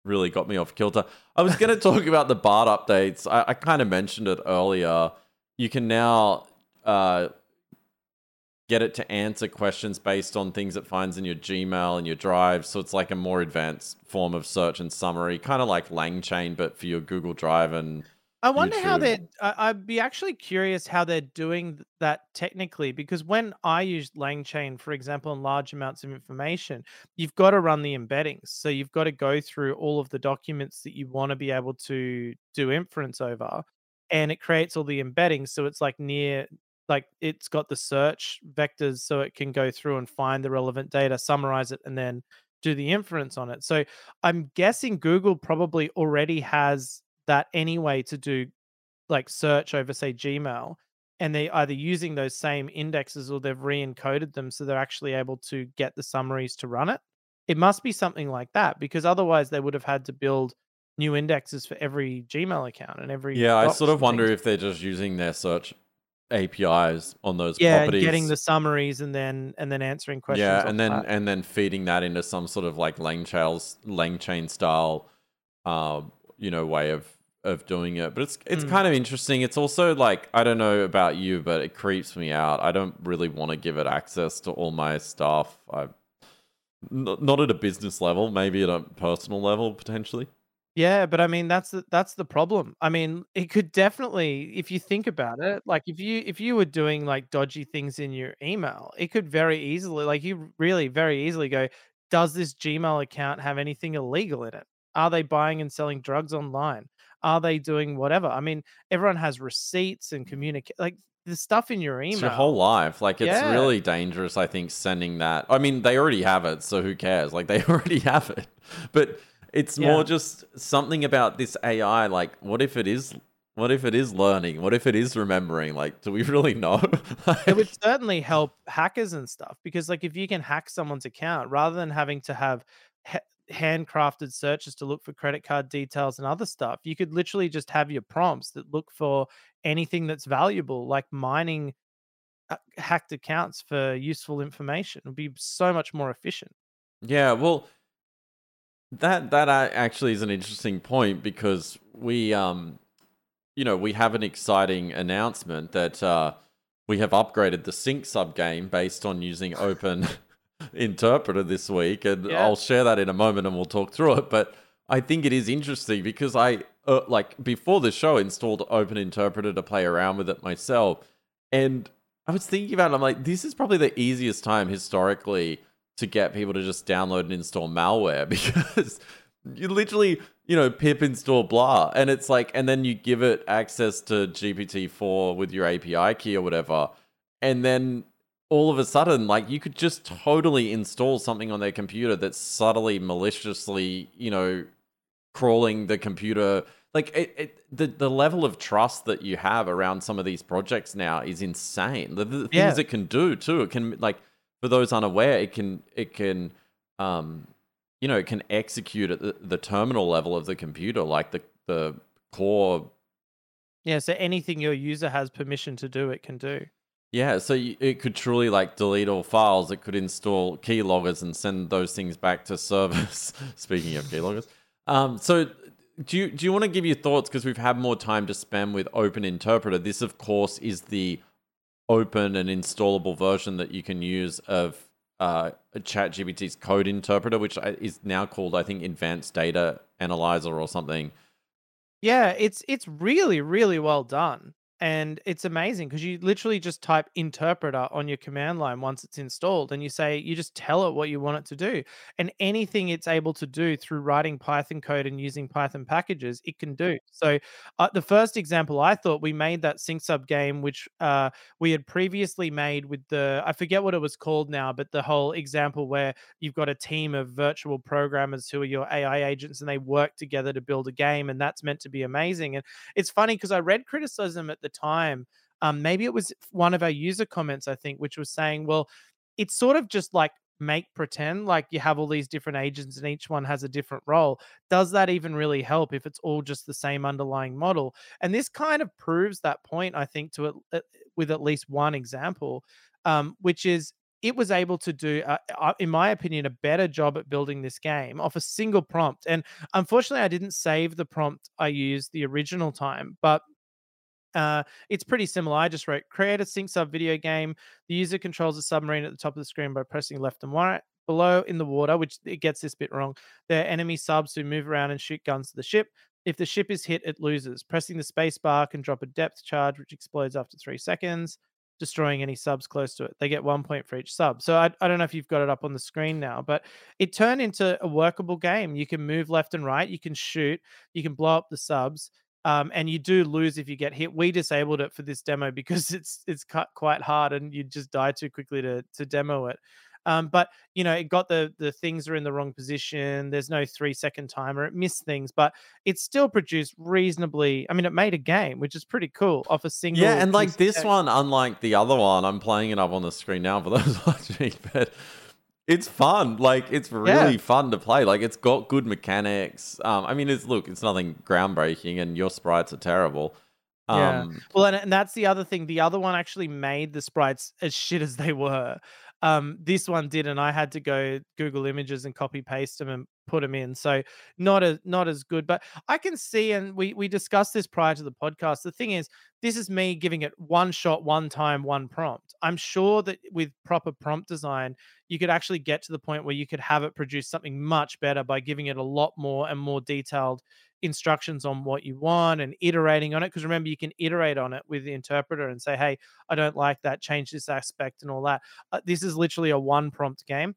really got me off kilter. I was going to talk about the Bard updates. I, I kind of mentioned it earlier. You can now uh, get it to answer questions based on things it finds in your Gmail and your Drive. So it's like a more advanced form of search and summary, kind of like LangChain, but for your Google Drive and I wonder how YouTube. they're. I- I'd be actually curious how they're doing that technically, because when I use LangChain, for example, in large amounts of information, you've got to run the embeddings. So you've got to go through all of the documents that you want to be able to do inference over, and it creates all the embeddings. So it's like near, like it's got the search vectors, so it can go through and find the relevant data, summarize it, and then do the inference on it. So I'm guessing Google probably already has that anyway to do like search over say Gmail and they either using those same indexes or they've re-encoded them so they're actually able to get the summaries to run it. It must be something like that because otherwise they would have had to build new indexes for every Gmail account and every Yeah, I sort of wonder if they're just using their search APIs on those yeah, properties. getting the summaries and then and then answering questions. yeah, and then that. and then feeding that into some sort of like LangChain LangChain style, uh, you know, way of of doing it. But it's it's Mm. kind of interesting. It's also like I don't know about you, but it creeps me out. I don't really want to give it access to all my stuff. I n- not at a business level, maybe at a personal level potentially. Yeah, but I mean that's the that's the problem. I mean, it could definitely if you think about it, like if you if you were doing like dodgy things in your email, it could very easily like you really very easily go, does this Gmail account have anything illegal in it? Are they buying and selling drugs online? Are they doing whatever? I mean, everyone has receipts and communicate like the stuff in your email. It's your whole life. Like it's Yeah. really dangerous, I think, sending that. I mean, they already have it, so who cares? Like they (laughs) already have it. But it's Yeah. more just something about this AI. Like, what if it is what if it is learning? What if it is remembering? Like, do we (laughs) really know? it would certainly help hackers and stuff because like if you can hack someone's account rather than having to have ha- handcrafted searches to look for credit card details and other stuff you could literally just have your prompts that look for anything that's valuable like mining uh, hacked accounts for useful information it would be so much more efficient Yeah, well, that that actually is an interesting point because we, um, you know, we have an exciting announcement that uh, we have upgraded the sync sub game based on using (laughs) Open Interpreter this week, and Yeah. I'll share that in a moment, and we'll talk through it. But I think it is interesting because I, uh, like, before the show, installed Open Interpreter to play around with it myself, and I was thinking about it. I'm like, this is probably the easiest time historically to get people to just download and install malware (laughs) because you literally, you know, pip install blah. And it's like, and then you give it access to GPT-4 with your API key or whatever. And then all of a sudden, like, you could just totally install something on their computer that's subtly, maliciously, you know, crawling the computer like it, it the, the level of trust that you have around some of these projects now is insane the, the things Yeah. it can do too it can like for those unaware it can it can um you know it can execute at the, the terminal level of the computer like the the core yeah so anything your user has permission to do it can do Yeah, so you, it could truly like delete all files. It could install keyloggers and send those things back to servers. (laughs) Speaking of keyloggers, um, so do you do you want to give your thoughts because we've had more time to spend with Open Interpreter? This, of course, is the open and installable version that you can use of uh, ChatGPT's code interpreter, which is now called, I think, Advanced Data Analyzer or something. Yeah, it's it's really really well done. And it's amazing because you literally just type interpreter on your command line once it's installed and you say, you just tell it what you want it to do. And anything it's able to do through writing Python code and using Python packages, it can do. So, uh, the first example I thought we made that sync sub game, which uh, we had previously made with the, I forget what it was called now, but the whole example where you've got a team of virtual programmers who are your AI agents and they work together to build a game. And that's meant to be amazing. And it's funny because I read criticism at the time. Um, maybe it was one of our user comments, I think, which was saying, well, it's sort of just like make pretend like you have all these different agents and each one has a different role. Does that even really help if it's all just the same underlying model? And this kind of proves that point, I think, to it with at least one example, um, which is it was able to do, uh, in my opinion, a better job at building this game off a single prompt. And unfortunately, I didn't save the prompt I used the original time, but uh, it's pretty similar. I just wrote create a sync sub video game. The user controls a submarine at the top of the screen by pressing left and right. Below in the water, which it gets this bit wrong, there are enemy subs who move around and shoot guns to the ship. If the ship is hit, it loses. Pressing the space bar can drop a depth charge, which explodes after three seconds, destroying any subs close to it. They get one point for each sub. So I, I don't know if you've got it up on the screen now, but it turned into a workable game. You can move left and right, you can shoot, you can blow up the subs um, and you do lose if you get hit. We disabled it for this demo (laughs) because it's it's cut quite hard, and you just die too quickly to to demo it. Um, but you know, it got the the things are in the wrong position. There's no three second timer. It missed things, but it still produced reasonably. I mean, it made a game, which is pretty cool off a single. Yeah, and like this one, unlike the other one, I'm playing it up on the screen now for (laughs) those watching, but it's fun. Like it's really yeah. fun to play. Like it's got good mechanics. Um, I mean, it's look, it's nothing groundbreaking, and your sprites are terrible. Um, yeah. Well, and, and that's the other thing. The other one actually made the sprites as shit as they were. Um, this one did, and I had to go Google Images and copy paste them and put them in. So not as not as good, but I can see, and we we discussed this prior to the podcast. The thing is, this is me giving it one shot, one time, one prompt. I'm sure that with proper prompt design, you could actually get to the point where you could have it produce something much better by giving it a lot more and more detailed instructions on what you want and iterating on it. Because remember, you can iterate on it with the interpreter and say, hey, I don't like that, change this aspect and all that. Uh, this is literally a one prompt game.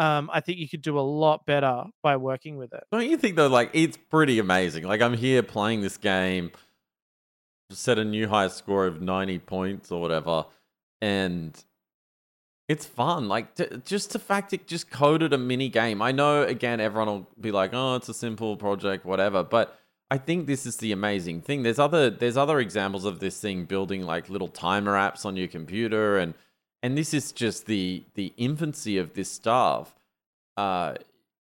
Um, I think you could do a lot better by working with it. Don't you think though? Like it's pretty amazing. Like I'm here playing this game, set a new high score of ninety points or whatever, and it's fun. Like to, just the fact it just coded a mini game. I know again everyone will be like, "Oh, it's a simple project, whatever." But I think this is the amazing thing. There's other there's other examples of this thing building like little timer apps on your computer and and this is just the the infancy of this stuff. Uh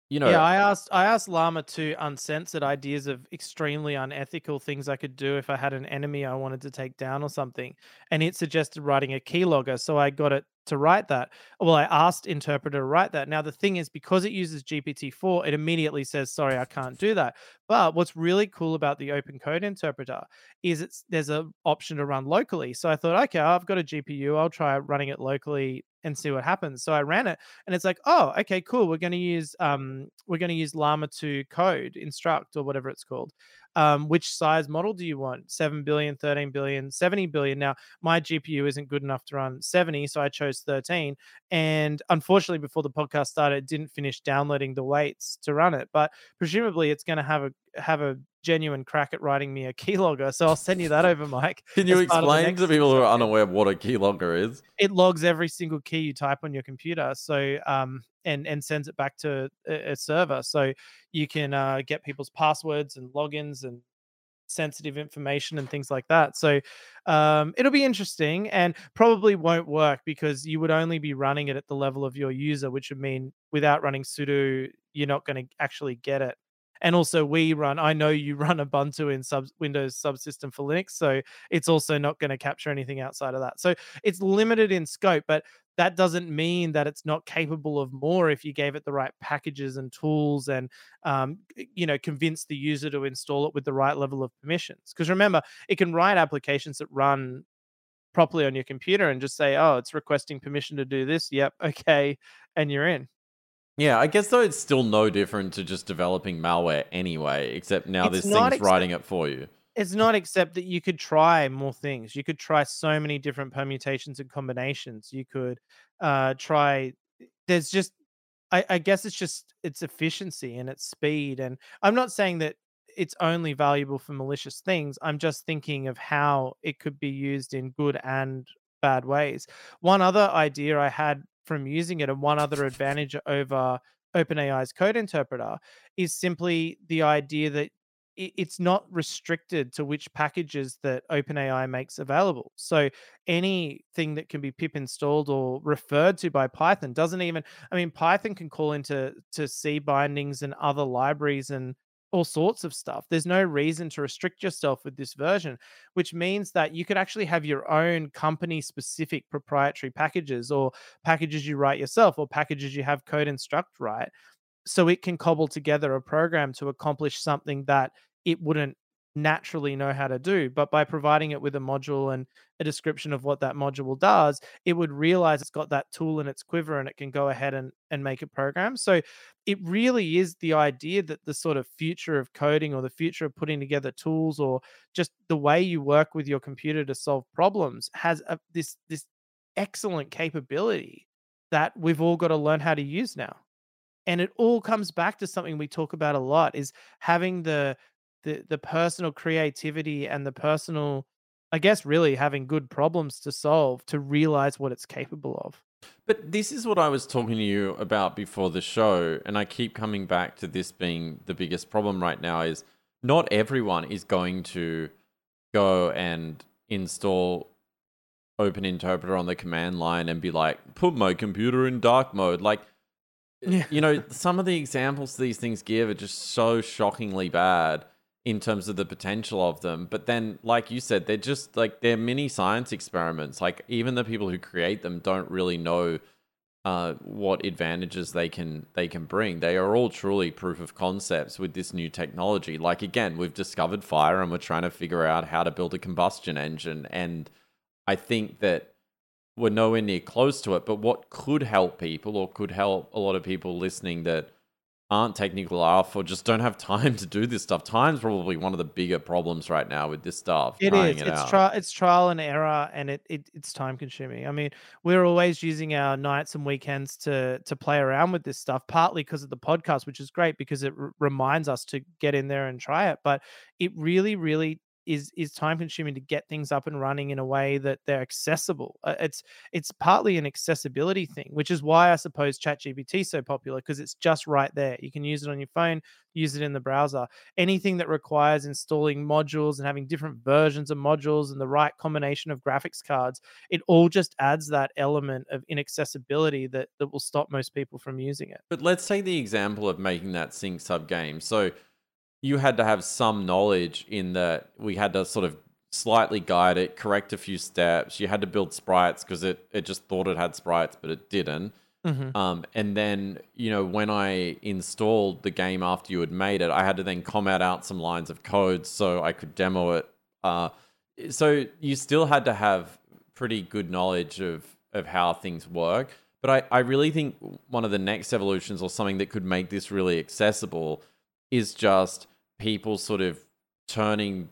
you know, yeah, I asked I asked Llama 2 Uncensored ideas of extremely unethical things I could do if I had an enemy I wanted to take down or something, and it suggested writing a keylogger. So I got it to write that. Well, I asked interpreter to write that. Now the thing is, because it uses GPT-4, it immediately says, "Sorry, I can't do that." But what's really cool about the Open Code Interpreter is it's there's an option to run locally. So I thought, okay, I've got a GPU, I'll try running it locally and see what happens. So I ran it, and it's like, oh, okay, cool. We're going to use um, we're going to use Llama 2 code instruct or whatever it's called. Um, which size model do you want? 7 billion, 13 billion, 70 billion. Now, my GPU isn't good enough to run 70, so I chose 13. And unfortunately, before the podcast started, it didn't finish downloading the weights to run it. But presumably, it's going to have a have a genuine crack at writing me a keylogger. So I'll send you that over, Mike. (laughs) Can you explain to people who are unaware of what a keylogger is? It logs every single key you type on your computer. So um and and sends it back to a, a server. So you can uh, get people's passwords and logins and sensitive information and things like that. So um, it'll be interesting and probably won't work because you would only be running it at the level of your user, which would mean without running sudo, you're not going to actually get it and also we run i know you (laughs) run ubuntu in sub windows subsystem for linux so it's also not going to capture anything outside of that so it's limited in scope but that doesn't mean that it's not capable of more if you gave it the right packages and tools and um, you know convince the user to install it with the right level of permissions because remember it can write applications that run properly on your computer and just say, "Oh, it's requesting permission to do this." Yep, okay, and you're in. Yeah, I guess though it's still no different to just developing malware anyway, except now It's this thing's except writing it for you. it's not except that you could try more things. You could try so many different permutations and combinations. You could uh try there's just I, I guess it's just its efficiency and its speed. And I'm not saying that it's only valuable for malicious things. I'm just thinking of how it could be used in good and bad ways. One other idea I had from using it, and one other advantage over OpenAI's code interpreter, is simply the idea that it's not restricted to which packages that OpenAI makes available. So anything that can be pip installed or referred to by Python doesn't even I mean Python can call into to C bindings and other libraries and all sorts of stuff. There's no reason to restrict yourself with this version, which means that you could actually have your own company specific proprietary packages or packages you write yourself or packages you have code instruct write so it can cobble together a program to accomplish something that it wouldn't naturally know how to do but by providing it with a module and a description of what that module does it would realize it's got that tool in its quiver and it can go ahead and and make a program. So it really is the idea that the sort of future of coding or the future of putting together tools or just the way you work with your computer to solve problems has a, this this excellent capability that we've all got to learn how to use now. And it all comes back to something we talk about a lot is having the the the personal creativity and the personal i guess really having good problems to solve to realize what it's capable of But this is what I was talking to you about before the show, and I keep coming back to this being the biggest problem right now is not everyone is going to go and install Open Interpreter on the command line and be like, put my computer in dark mode. Like, Yeah. you know, some of the examples these things give are just so shockingly bad in terms of the potential of them. But then, like you said, they're just like they're mini science experiments. Like even the people who create them don't really know uh, what advantages they can they can bring. They are all truly proof of concepts with this new technology. Like again, we've discovered fire and we're trying to figure out how to build a combustion engine. And I think that we're nowhere near close to it. But what could help people, or could help a lot of people listening that aren't technical enough or just don't have time (laughs) to do this stuff. Time's probably one of the bigger problems right now with this stuff. It is. It It's trial. It's trial and error, and it, it it's time consuming. I mean, we're always using our nights and weekends to to play around with this stuff. Partly because of the podcast, which is great because it r- reminds us to get in there and try it. But it really, really is is time consuming to get things up and running in a way that they're accessible. Uh, It's it's partly an accessibility thing, which is why I suppose ChatGPT is so popular because it's just right there. You can use it on your phone, use it in the browser anything that requires installing modules and having different versions of modules and the right combination of graphics cards it all just adds that element of inaccessibility that that will stop most people from using it But let's take the example of making that sync sub game. So you had to have some knowledge in that we had to sort of slightly guide it, correct a few steps. You had to build sprites because it, it just thought it had sprites, but it didn't. Mhm. Um, and then, you know, when I installed the game after you had made it, I had to then comment out some lines of code so I could demo it. Uh, so you still had to have pretty good knowledge of, of how things work. But I, I really think one of the next evolutions or something that could make this really accessible is just people sort of turning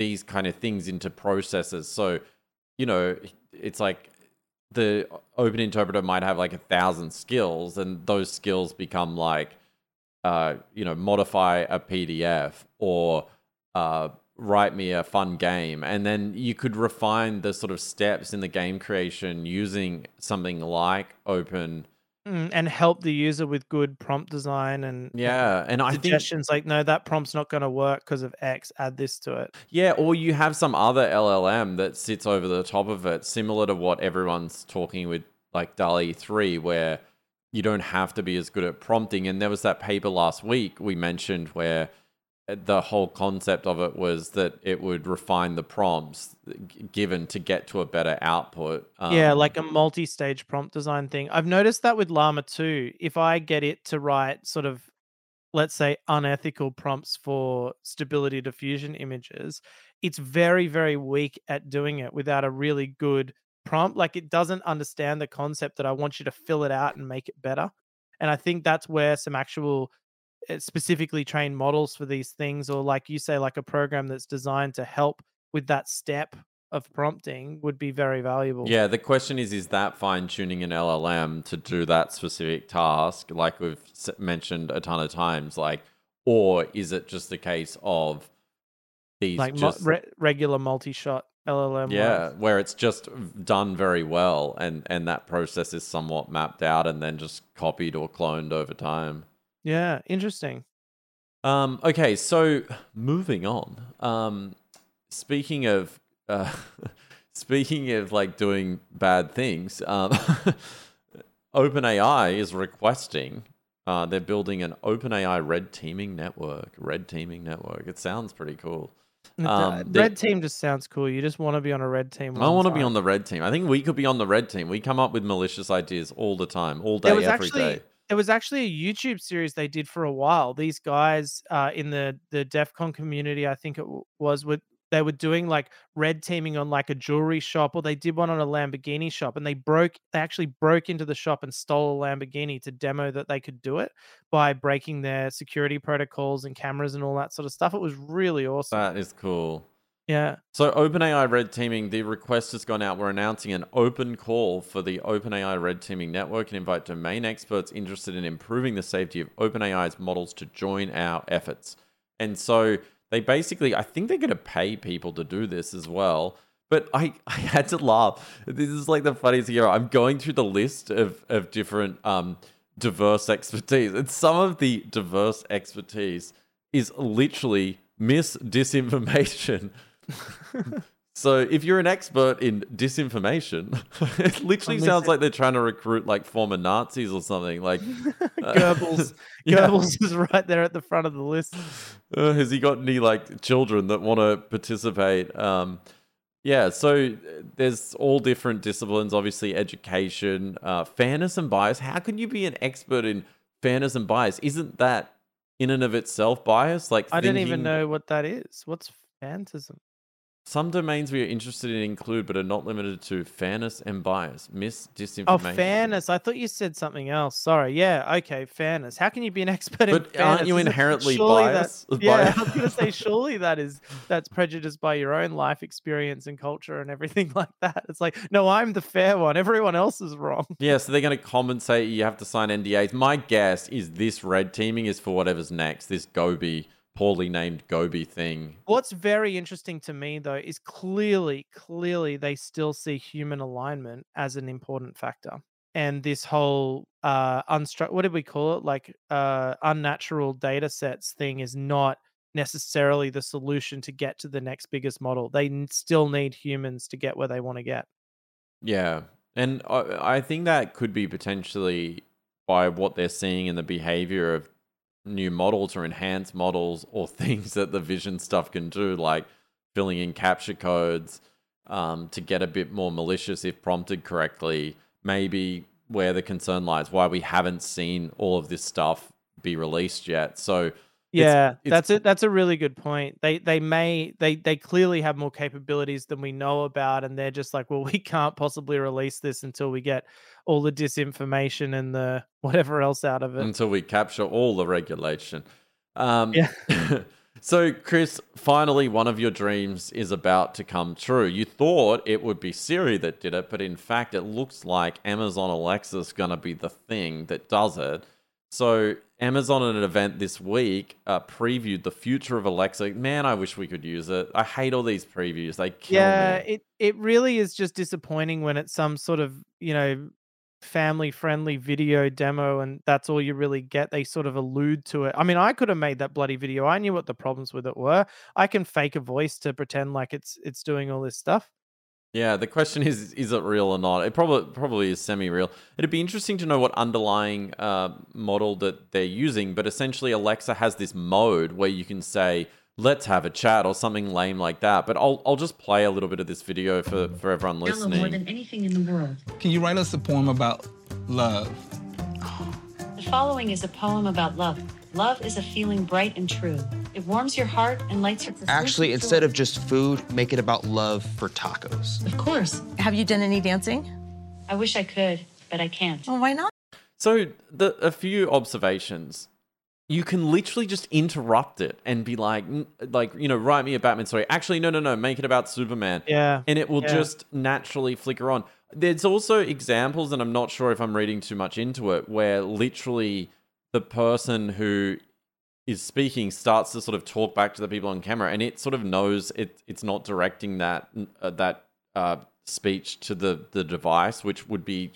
these kind of things into processes. So, you know, it's like the open interpreter might have like a thousand skills, and those skills become like, uh, you know, modify a PDF or uh, write me a fun game, and then you could refine the sort of steps in the game creation using something like open. Mm, and help the user with good prompt design and Yeah, and I think suggestions like no that prompt's not going to work because of x add this to it Yeah, or you have some other LLM that sits over the top of it, similar to what everyone's talking with like DALL-E 3, where you don't have to be as good at prompting. And there was that paper last week we mentioned where the whole concept of it was that it would refine the prompts given to get to a better output. Yeah, Um, like a multi-stage prompt design thing. I've noticed that with Llama 2. If I get it to write sort of, let's say, unethical prompts for stability diffusion images, it's very very weak at doing it without a really good prompt. Like it doesn't understand the concept that I want you to fill it out and make it better. And I think that's where some actual Uh, specifically trained models for these things, or like you say, like a program that's designed to help with that step of prompting would be very valuable. Yeah, the question is is that fine tuning an LLM to do that specific task, like we've mentioned a ton of times, like, or is it just a case of these like just, mo- re- regular multi shot LLM? yeah, ones? where it's just done very well and and that process is somewhat mapped out and then just copied or cloned over time. Yeah, interesting. Um, okay, so (sighs) moving on. Um, speaking of uh, (laughs) speaking of like doing bad things, um, (laughs) OpenAI is requesting. Uh, they're building an OpenAI red teaming network. Red teaming network. It sounds pretty cool. Um, they- red team just sounds cool. You just want to be on a red team. I want to be on the red team. I think we could be on the red team. We come up with malicious ideas all the time, all day, every day. There was actually a YouTube series they did for a while. These guys uh, in the the DEF CON community, I think it was, with they were doing like red teaming on like a jewelry shop, or they did one on a Lamborghini shop, and they broke they actually broke into the shop and stole a Lamborghini to demo that they could do it by breaking their security protocols and cameras and all that sort of stuff. It was really awesome. That is cool. Yeah. So OpenAI red teaming, the request has gone out. We're announcing an open call for the OpenAI red teaming network and invite domain experts interested in improving the safety of OpenAI's models to join our efforts. And so they basically, I think they're going to pay people to do this as well. But I, (laughs) I had to laugh. This is like the funniest thing. I'm going through the list of, of different um, diverse expertise, and some of the diverse expertise is literally misdisinformation. (laughs) (laughs) So if you're an expert in disinformation, (laughs) it literally sounds like they're trying to recruit like former Nazis or something. Like (laughs) uh, Goebbels, yeah. Goebbels is right there at the front of the list. Uh, has he got any like children that want to participate? Um, yeah, so uh, there's all different disciplines. Obviously, education, uh, fairness and bias. How can you be an expert in fairness and bias? Isn't that in and of itself bias? Like I didn't even know what that is. What's phantasm? Some domains we are interested in include, but are not limited to fairness and bias. Miss Oh, fairness. I thought you said something else. Sorry. Yeah. Okay. Fairness. How can you be an (laughs) expert in But aren't you inherently surely that- biased? (laughs) yeah, I was gonna say (laughs) surely that is that's prejudiced by your own life experience and culture and everything like that. It's like, no, I'm the fair one. Everyone else is wrong. Yeah, so they're going to compensate. You have to sign NDAs. My guess is this red teaming is for whatever's next. This Gobi, poorly named Gobi thing. What's very interesting to me though is clearly, clearly they still see human alignment as an important factor. And this whole uh unstru- what did we call it? Like uh unnatural data sets thing is not necessarily the solution to get to the next biggest model. They still need humans to get where they want to get. Yeah, and I, I think that could be potentially by what they're seeing in the behavior of new models or enhanced models or (laughs) things that the vision stuff can do, like filling in CAPTCHA codes um, to get a bit more malicious if prompted correctly. Maybe where the concern lies, why we haven't seen all of this stuff be released yet. So Yeah, it's- that's it. That's a really good point. They they may they they clearly have more capabilities than we know about, and they're just like, well, (laughs) we can't possibly release this until we get all the disinformation and the (laughs) whatever else out of it. until we capture all the regulation. Um, Yeah. (laughs) so, Chris, finally, one of your dreams is about to come true. You thought it would be Siri that did it, but in fact, it looks like Amazon Alexa is going to be the thing that does it. So, Amazon at an event this week uh, previewed the future of Alexa. Man, I wish we could use it. I hate all these previews. They kill yeah, me. it it really is just disappointing when it's some sort of you know family friendly video demo and that's all you really get they sort of allude to it i mean i could have made that bloody video i knew what the problems with it were i can fake a voice to pretend like it's it's doing all this stuff Yeah, the question is, is it real or not? It probably probably is semi-real. It'd be interesting to know what underlying uh, model that they're using, but essentially Alexa has this mode where you can say, "Let's have a chat" or something lame like that. But I'll I'll just play a little bit of this video for for everyone I love more listening. than anything in the world. Can you write us a poem about love? The following is a poem about love. Love is a feeling bright and true. It warms your heart and lights your. Actually, instead of just food, make it about love for tacos. Of course. Have you done any dancing? I wish I could, but I can't. Well, why not? So the a few observations. You can literally just interrupt it and be like, like you know, write me a Batman story. Actually, no, no, no, make it about Superman. Yeah. and it will Yeah. just naturally flicker on. There's also examples, and I'm not sure if I'm reading too much into it, where literally the person who is speaking starts to sort of talk back to the people on camera, and it sort of knows it it's not directing that uh, that uh, speech to the the device, which would be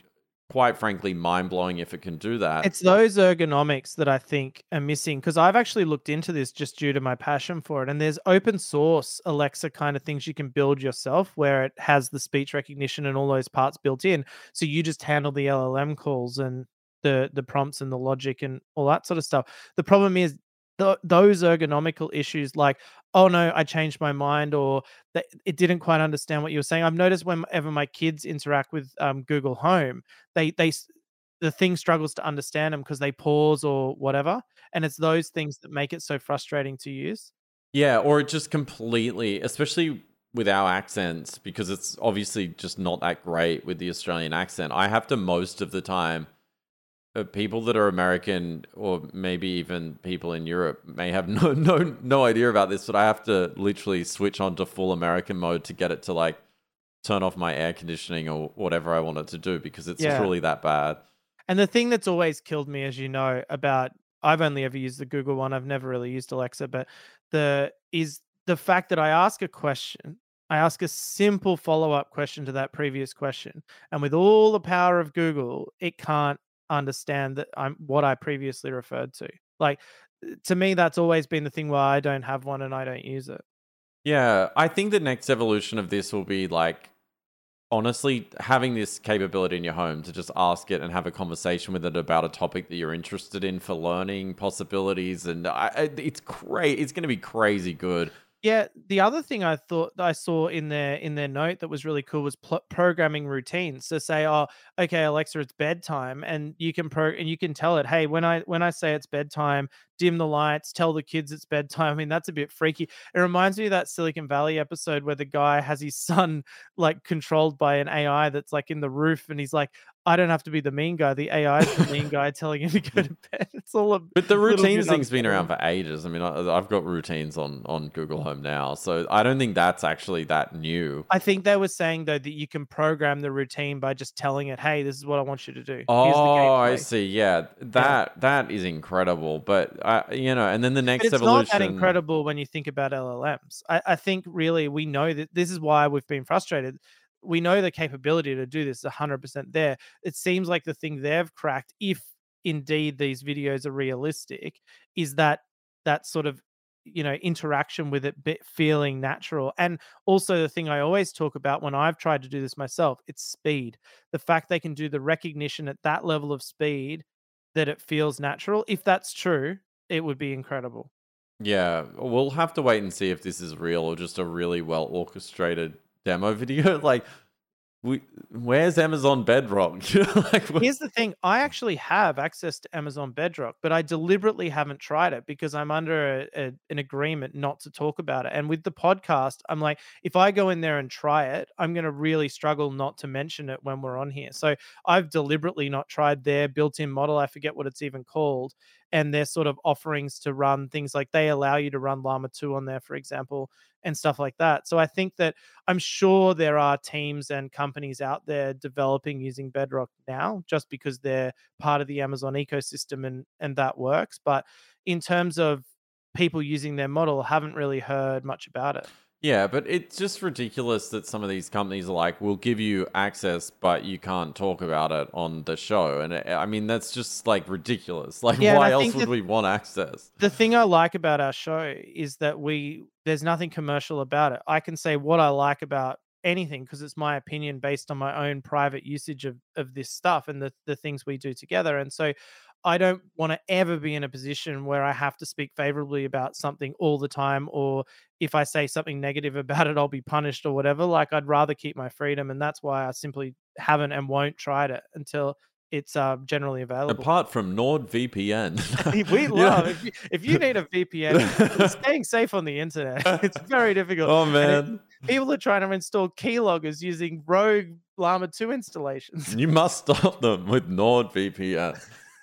quite frankly mind blowing if it can do that. It's those ergonomics that I think are missing because I've actually looked into this just due to my passion for it. And there's open source Alexa kind of things you can build yourself where it has the speech recognition and all those parts built in. So you just handle the LLM calls and the the prompts and the logic and all that sort of stuff. The problem is th- those ergonomical issues like oh no i changed my mind or that it didn't quite understand what you were saying i've noticed whenever my kids interact with um, google home they they the thing struggles to understand them because they pause or whatever and it's those things that make it so frustrating to use Yeah, or just completely, especially with our accents, because it's obviously just not that great with the Australian accent. I have to most of the time, people that are American or maybe even people in Europe may have (laughs) no no no idea about this, but I have to literally switch on to full American mode to get it to like turn off my air conditioning or whatever I want it to do because it's Yeah. truly that bad. And the thing that's always killed me, as you know, about I've only ever used the Google one. I've never really used Alexa, but the is the fact that I ask a question, I ask a simple follow-up question to that previous question. And with all the power of Google, it can't understand that I'm what I previously referred to. Like uh, to me, that's always been the thing where I don't have one and I don't use it. Yeah, I think the next evolution of this will be like honestly having this capability in your home to just ask it and have a conversation with it about a topic that you're interested in for learning possibilities and I- it's great it's going to be crazy good Yeah, the other thing I thought I saw in their in their note that was really cool was pl- programming routines. So say, oh, okay, Alexa, it's bedtime, and you can pro and you can tell it, hey, when I when I say it's bedtime, dim the lights, tell the kids it's bedtime. I mean, that's a bit freaky. It reminds me of that Silicon Valley episode where the guy has his (laughs) son like controlled by an AI that's like in the roof, and he's like, I don't have to be the mean guy. The AI is the mean guy telling him to go to (laughs) bed. It's all a but the routines thing's been around for ages i mean I, i've got routines on on google home now so i don't think that's actually that new I think they were saying though that you can program the routine by just telling it, "Hey, this is what I want you to do." Oh, I see. Yeah, that that is incredible. But uh, you know, and then the But next it's evolution. It's not that incredible when you think about LLMs. I, I think really we know that this is why we've been frustrated. We know the capability to do this 100% there. It seems like the thing they've cracked, if indeed these videos are realistic, is that that sort of you know interaction with it feeling natural. And also the thing i always talk about when i've tried to do this myself it's speed. The fact they can do the recognition at that level of speed that it feels natural if that's true it would be incredible. Yeah, we'll have to wait and see if this is real or just a really well orchestrated demo video. (laughs) like, we where's Amazon Bedrock? (laughs) Like, Here's the thing I actually have access to Amazon Bedrock, but I deliberately haven't tried it because I'm under a, a- an agreement not to talk about it. And with the podcast, I'm like, if I go in there and try it, I'm going to really struggle not to mention it when we're on here. So I've deliberately not tried their built in model. I forget what it's even called. And their sort of offerings to run things like they allow you to run Llama 2 on there, for example, and stuff like that. So I think that I'm sure there are teams and companies out there developing using Bedrock now just because they're part of the Amazon ecosystem and and that works. But in terms of people using their model, haven't really heard much about it. Yeah, but it's just ridiculous that some of these companies are like, "We'll give you access, but you can't talk about it on the show." And it, I mean, that's just like ridiculous. (laughs) Like, Yeah, why else would that- we want access? The thing I like about our show is that we there's nothing commercial about it. I can say what I like about anything because it's my opinion based on my own private usage of of this stuff and the the things we do together. And so I don't want to ever be in a position where I have to speak favorably about something all the time, or if I say something negative (laughs) about it, I'll be punished or whatever. Like, I'd rather keep my freedom. And that's why I simply haven't and won't try it until it's uh, generally available. Apart from NordVPN. (laughs) we (laughs) Yeah. love if, you, if you need a VPN, staying safe on the internet. It's very difficult. Oh And it- man, people are trying to install keyloggers using rogue Llama 2 installations. you must stop them with NordVPN.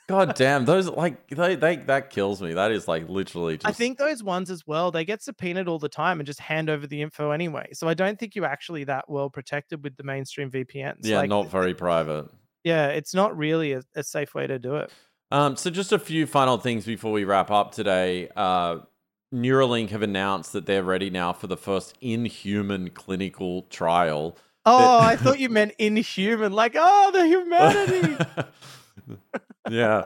God damn, those like they, they that kills me. That is like literally just I think those ones as well, they get subpoenaed all the time and just hand over the info anyway. So I don't think you're actually that well protected with the mainstream VPNs. yeah, Like, not very private. yeah, it's not really a, a safe way to do it. Um, so just a few final things before we wrap up today. Uh, Neuralink have announced that they're ready now for the first in-human clinical trial. Oh, I thought (laughs) you meant inhuman, like, oh, the humanity. (laughs) yeah,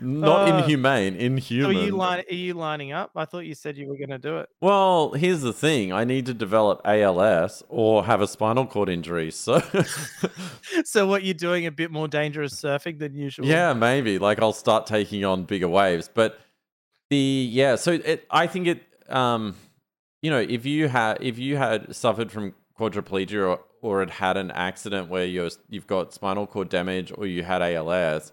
not Uh, inhumane, so are you, line, are you lining up? I thought you said you were going to do it. Well, here's the thing: I need to develop ALS or have a spinal cord injury. So, (laughs) So what you're doing a bit more dangerous surfing than usual. yeah, maybe like I'll start taking on bigger waves. But the yeah, so it, I think it, um, you know, if you had if you had suffered from quadriplegia or, or had had an accident where you're you've got spinal cord damage or you had ALS,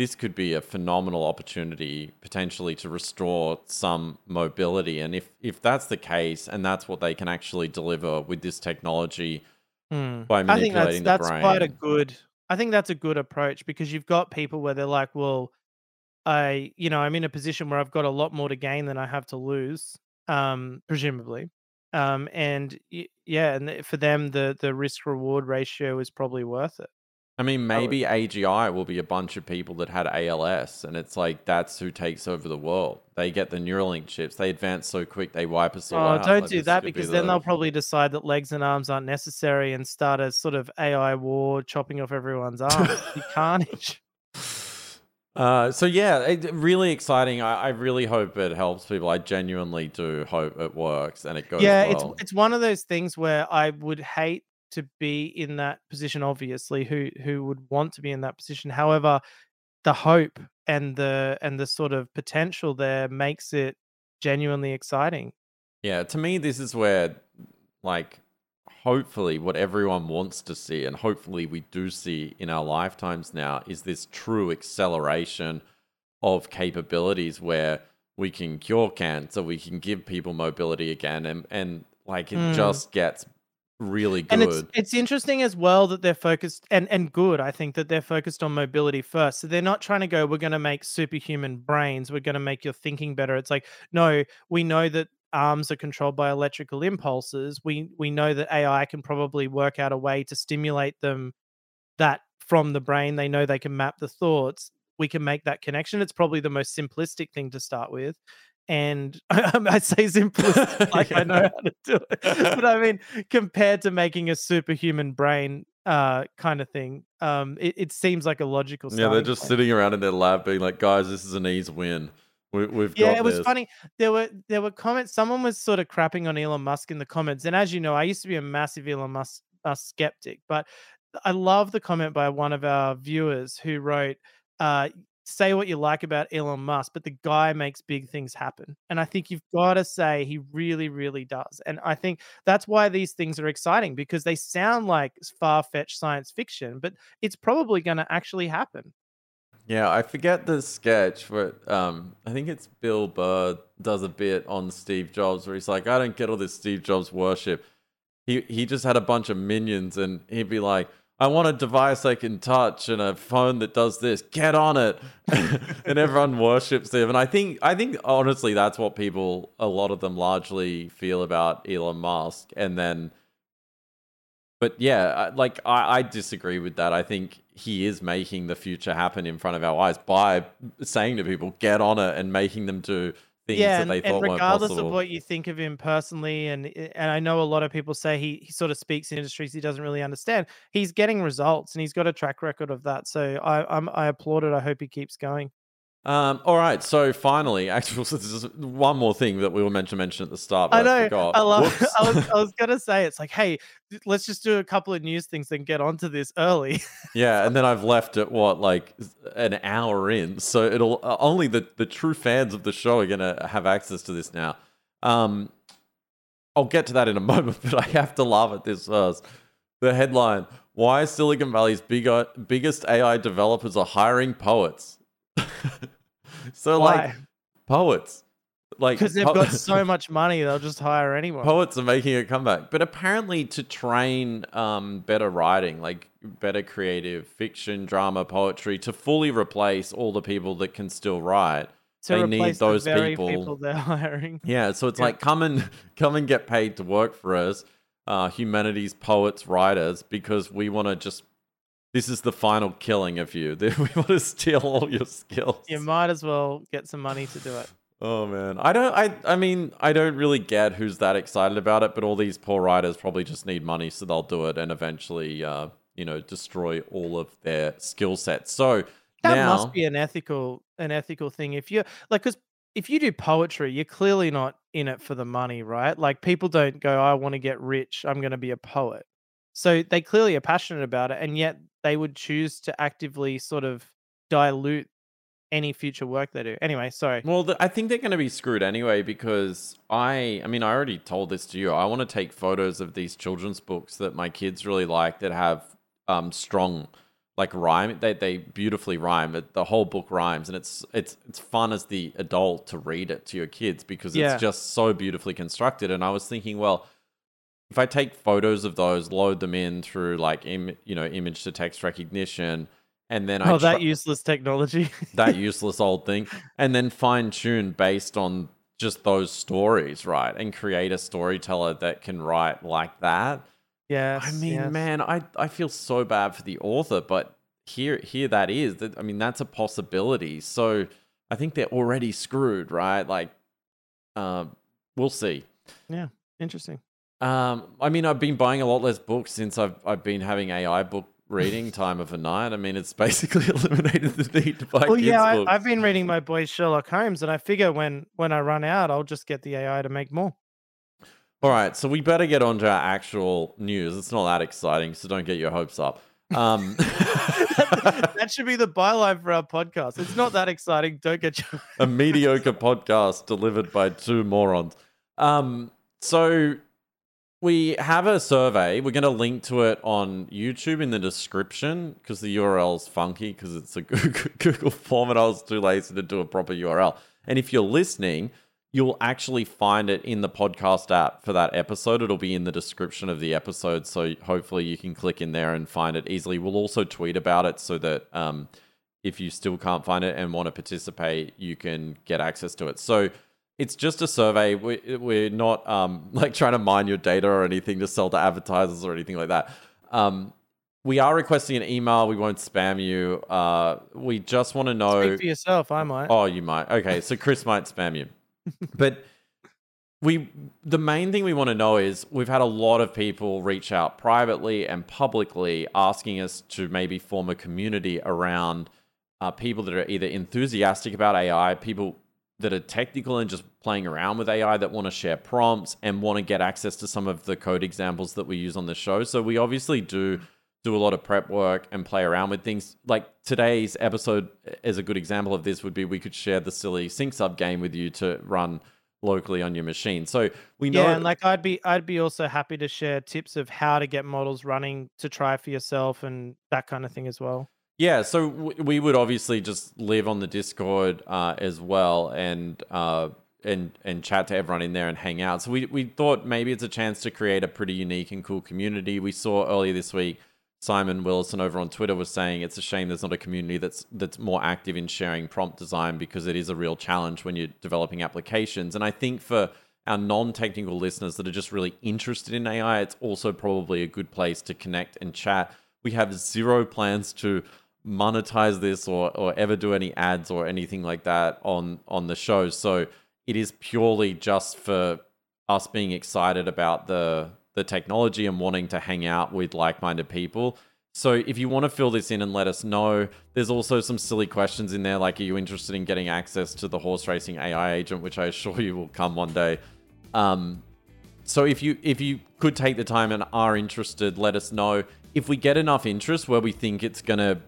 this could be a phenomenal opportunity potentially to restore some mobility. And if if that's the case, and that's what they can actually deliver with this technology Hmm. by I think that's manipulating the that's brain, quite a good. I think that's a good approach because you've got people where they're like, well, I, you know, I'm in a position where I've got a lot more to gain than I have to lose, um, presumably, um, and y- yeah, and for them, the the risk reward ratio is probably worth it. I mean, would- maybe AGI will be a bunch of people that had ALS, and it's like that's who takes over the world. They get the Neuralink chips. They advance so quick, they wipe us all Oh, out. don't Like, do that could be because then the- they'll probably decide that legs and arms aren't necessary and start a sort of AI war, chopping off everyone's (laughs) arms. carnage. (laughs) Uh, so yeah, it, really exciting. I, I really hope it helps people. I genuinely do hope it works and it goes yeah well. it's it's one of those things where i would hate to be in that position obviously who who would want to be in that position however the hope and the and the sort of potential there makes it genuinely exciting Yeah, to me, this is where, like, hopefully, what everyone wants to see, and hopefully we do see in our lifetimes now, is this true acceleration of capabilities where we can cure cancer, we can give people mobility again, and and like it Mm. just gets really good. and it's it's interesting as well that they're focused and and good i think that they're focused on mobility first. So they're not trying to go we're going to make superhuman brains. We're going to make your thinking better. It's like no we know that arms are controlled by electrical impulses. We we know that ai can probably work out a way to stimulate them that from the brain. They know they can map the thoughts. We can make that connection. It's probably the most simplistic thing to start with and (laughs) I say simplistic like I know (laughs) how to do it, but I mean compared to making a superhuman brain uh kind of thing, um, it, it seems like a logical. yeah, they're just point. sitting around in their lab being like, guys, this is an easy win. We, we've got Yeah, it was this." funny. There were there were comments. Someone was sort of crapping on Elon Musk in the comments, and as you know, I used to be a massive Elon Musk, Musk skeptic, but I love the comment by one of our viewers who wrote, uh, "Say what you like about Elon Musk, but the guy makes big things happen." And I think you've got to say he really, really does. And I think that's why these things are exciting because they sound like far fetched science fiction, but it's probably going to actually happen. Yeah, I forget the sketch, but um, I think it's Bill Burr does a bit on Steve Jobs where he's like, I don't get all this Steve Jobs worship. He he just had a bunch of minions, and he'd be like, I want a device I can touch and a phone that does this. Get on it, (laughs) and everyone worships him. And I think I think honestly, that's what people, a lot of them, largely feel about Elon Musk. And then but yeah, like I, I disagree with that. I think he is making the future happen in front of our eyes by saying to people, "Get on it," and making them do things yeah, that and, they and thought regardless of what you think of him personally, and i- and I know a lot of people say he he sort of speaks in industries he doesn't really understand. He's getting results, and he's got a track record of that. So I I'm, I applaud it. I hope he keeps going. Um, all right, so finally, (laughs) actually, this is one more thing that we were meant to mention at the start. But I I, know. forgot. I love. (laughs) I was (laughs) I was gonna say it's like, hey, let's just do a couple of news things and get onto this early. yeah, and then I've left it what like an hour in, so it'll uh, only the the true fans of the show are gonna have access to this now. Um, I'll get to that in a moment, but I have to laugh at this first. the headline: Why Silicon Valley's bigger, biggest AI developers are hiring poets. (laughs) so Why? like poets, like Because they've po- got so (laughs) much money, they'll just hire anyone. poets are making a comeback. But apparently, to train um, better writing, like better creative fiction, drama, poetry, to fully replace all the people that can still write. they need those the very people. they're (laughs) hiring. Yeah, so it's Yeah. like come and come and get paid to work for us, uh, humanities poets, writers, because we want to just. This is the final killing of you. (laughs) we want to steal all your skills. You might as well get some money to do it. Oh man, I don't. I. I mean, I don't really get who's that excited about it, but all these poor writers probably just need money, so they'll do it and eventually, uh, you know, destroy all of their skill sets. So That now, must be an ethical an ethical thing. If you like, because if you do poetry, you're clearly not in it for the money, right? Like people don't go, "I want to get rich. I'm going to be a poet." So they clearly are passionate about it, and yet they would choose to actively sort of dilute any future work they do. Anyway, sorry. Well, th- I think they're going to be screwed anyway because I, I mean, I already told this to you. I want to take photos of these children's books that my kids really like that have um, strong, like rhyme. They they beautifully rhyme. The whole book rhymes, and it's it's it's fun as the adult to read it to your kids because Yeah. it's just so beautifully constructed. And I was thinking, well. If I take photos of those, load them in through like Im- you know image to text recognition, and then I Oh, that try- useless technology. (laughs) that (laughs) useless old thing, and then fine tune based on just those stories, right? And create a storyteller that can write like that. Yeah, I mean, yes. man, I, I feel so bad for the author, but here here that is. That I mean, that's a possibility. So I think they're already screwed, right? Like, um, we'll see. Yeah, interesting. Um, I mean, I've been buying a lot less books since I've I've been having AI book reading (laughs) time of a night. I mean, it's basically (laughs) eliminated the need to buy Well, yeah, I, I've been reading my boy Sherlock Holmes, and I figure when when I run out, I'll just get the AI to make more. All right, so we better get on to our actual news. It's not that exciting, so don't get your hopes up. Um, (laughs) that should be the byline for our podcast. It's not that exciting. Don't get your a mediocre podcast delivered by two morons. Um, so we have a survey. We're going to link to it on YouTube in the description because the URL's funky because it's a (laughs) Google, Google form and I was too lazy to do a proper URL. And if you're listening, you'll actually find it in the podcast app for that episode. It'll be in the description of the episode. So hopefully you can click in there and find it easily. We'll also tweet about it so that um, if you still can't find it and want to participate, you can get access to it. So it's just a survey. We, we're not um, (laughs) like trying to mine your data or anything to sell to advertisers or anything like that. Um, we are requesting an email. We won't spam you. Uh, we just want to know. speak for yourself. I might. Oh, you might. Okay, so Chris might spam you. (laughs) but we the main thing we want to know is we've had a lot of people reach out privately and publicly asking us to maybe form a community around uh, people that are either enthusiastic about AI, people that are technical and just playing around with AI that want to share prompts and want to get access to some of the code examples that we use on the show. So we obviously do do a lot of prep work and play around with things. Like today's episode is a good example of this would be we could share the silly sync sub game with you to run locally on your machine. So we know yeah, and like I'd be I'd be also happy to share tips of how to get models running to try for yourself and that kind of thing as well. Yeah, so w- we would obviously just live on the Discord uh, as well, and uh, and and chat to everyone in there and hang out. So we we thought maybe it's a chance to create a pretty unique and cool community. We saw earlier this week Simon Willison over on Twitter was saying it's a shame there's not a community that's that's more active in sharing prompt design because it is a real challenge when you're developing applications. And I think for our non-technical listeners that are just really interested in AI, it's also probably a good place to connect and chat. We have zero plans to monetize this or or ever do any ads or anything like that on on the show. So it is purely just for us being excited about the the technology and wanting to hang out with like-minded people. So if you want to fill this in and let us know, there's also some silly questions in there like are you interested in getting access to the horse racing AI agent which I assure you will come one day. Um so if you if you could take the time and are interested, let us know. If we get enough interest where we think it's going to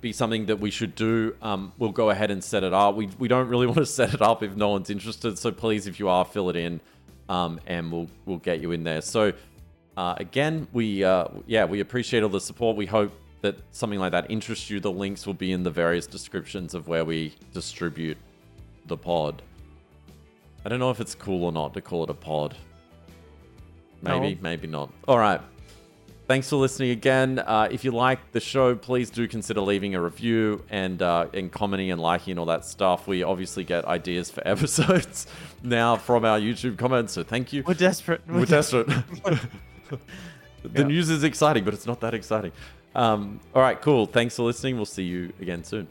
be something that we should do, um, we'll go ahead and set it up. We, we don't really (laughs) want to set it up if no one's interested. So please, if you are, fill it in, um, and we'll we'll get you in there. So uh, again, we uh, yeah we appreciate all the support. We hope that something like that interests you. The links will be in the various descriptions of where we distribute the pod. I don't know if it's cool or not to call it a pod. Maybe, No. maybe not. All right. Thanks for listening again. Uh, if you like the show, please do consider leaving a review and uh, and commenting and liking and all that stuff. We obviously get ideas for (laughs) episodes now from our YouTube comments, so thank you. We're desperate. We're desperate. (laughs) the Yeah. news is exciting, but it's not that exciting. Um, all right, cool. Thanks for listening. We'll see you again soon.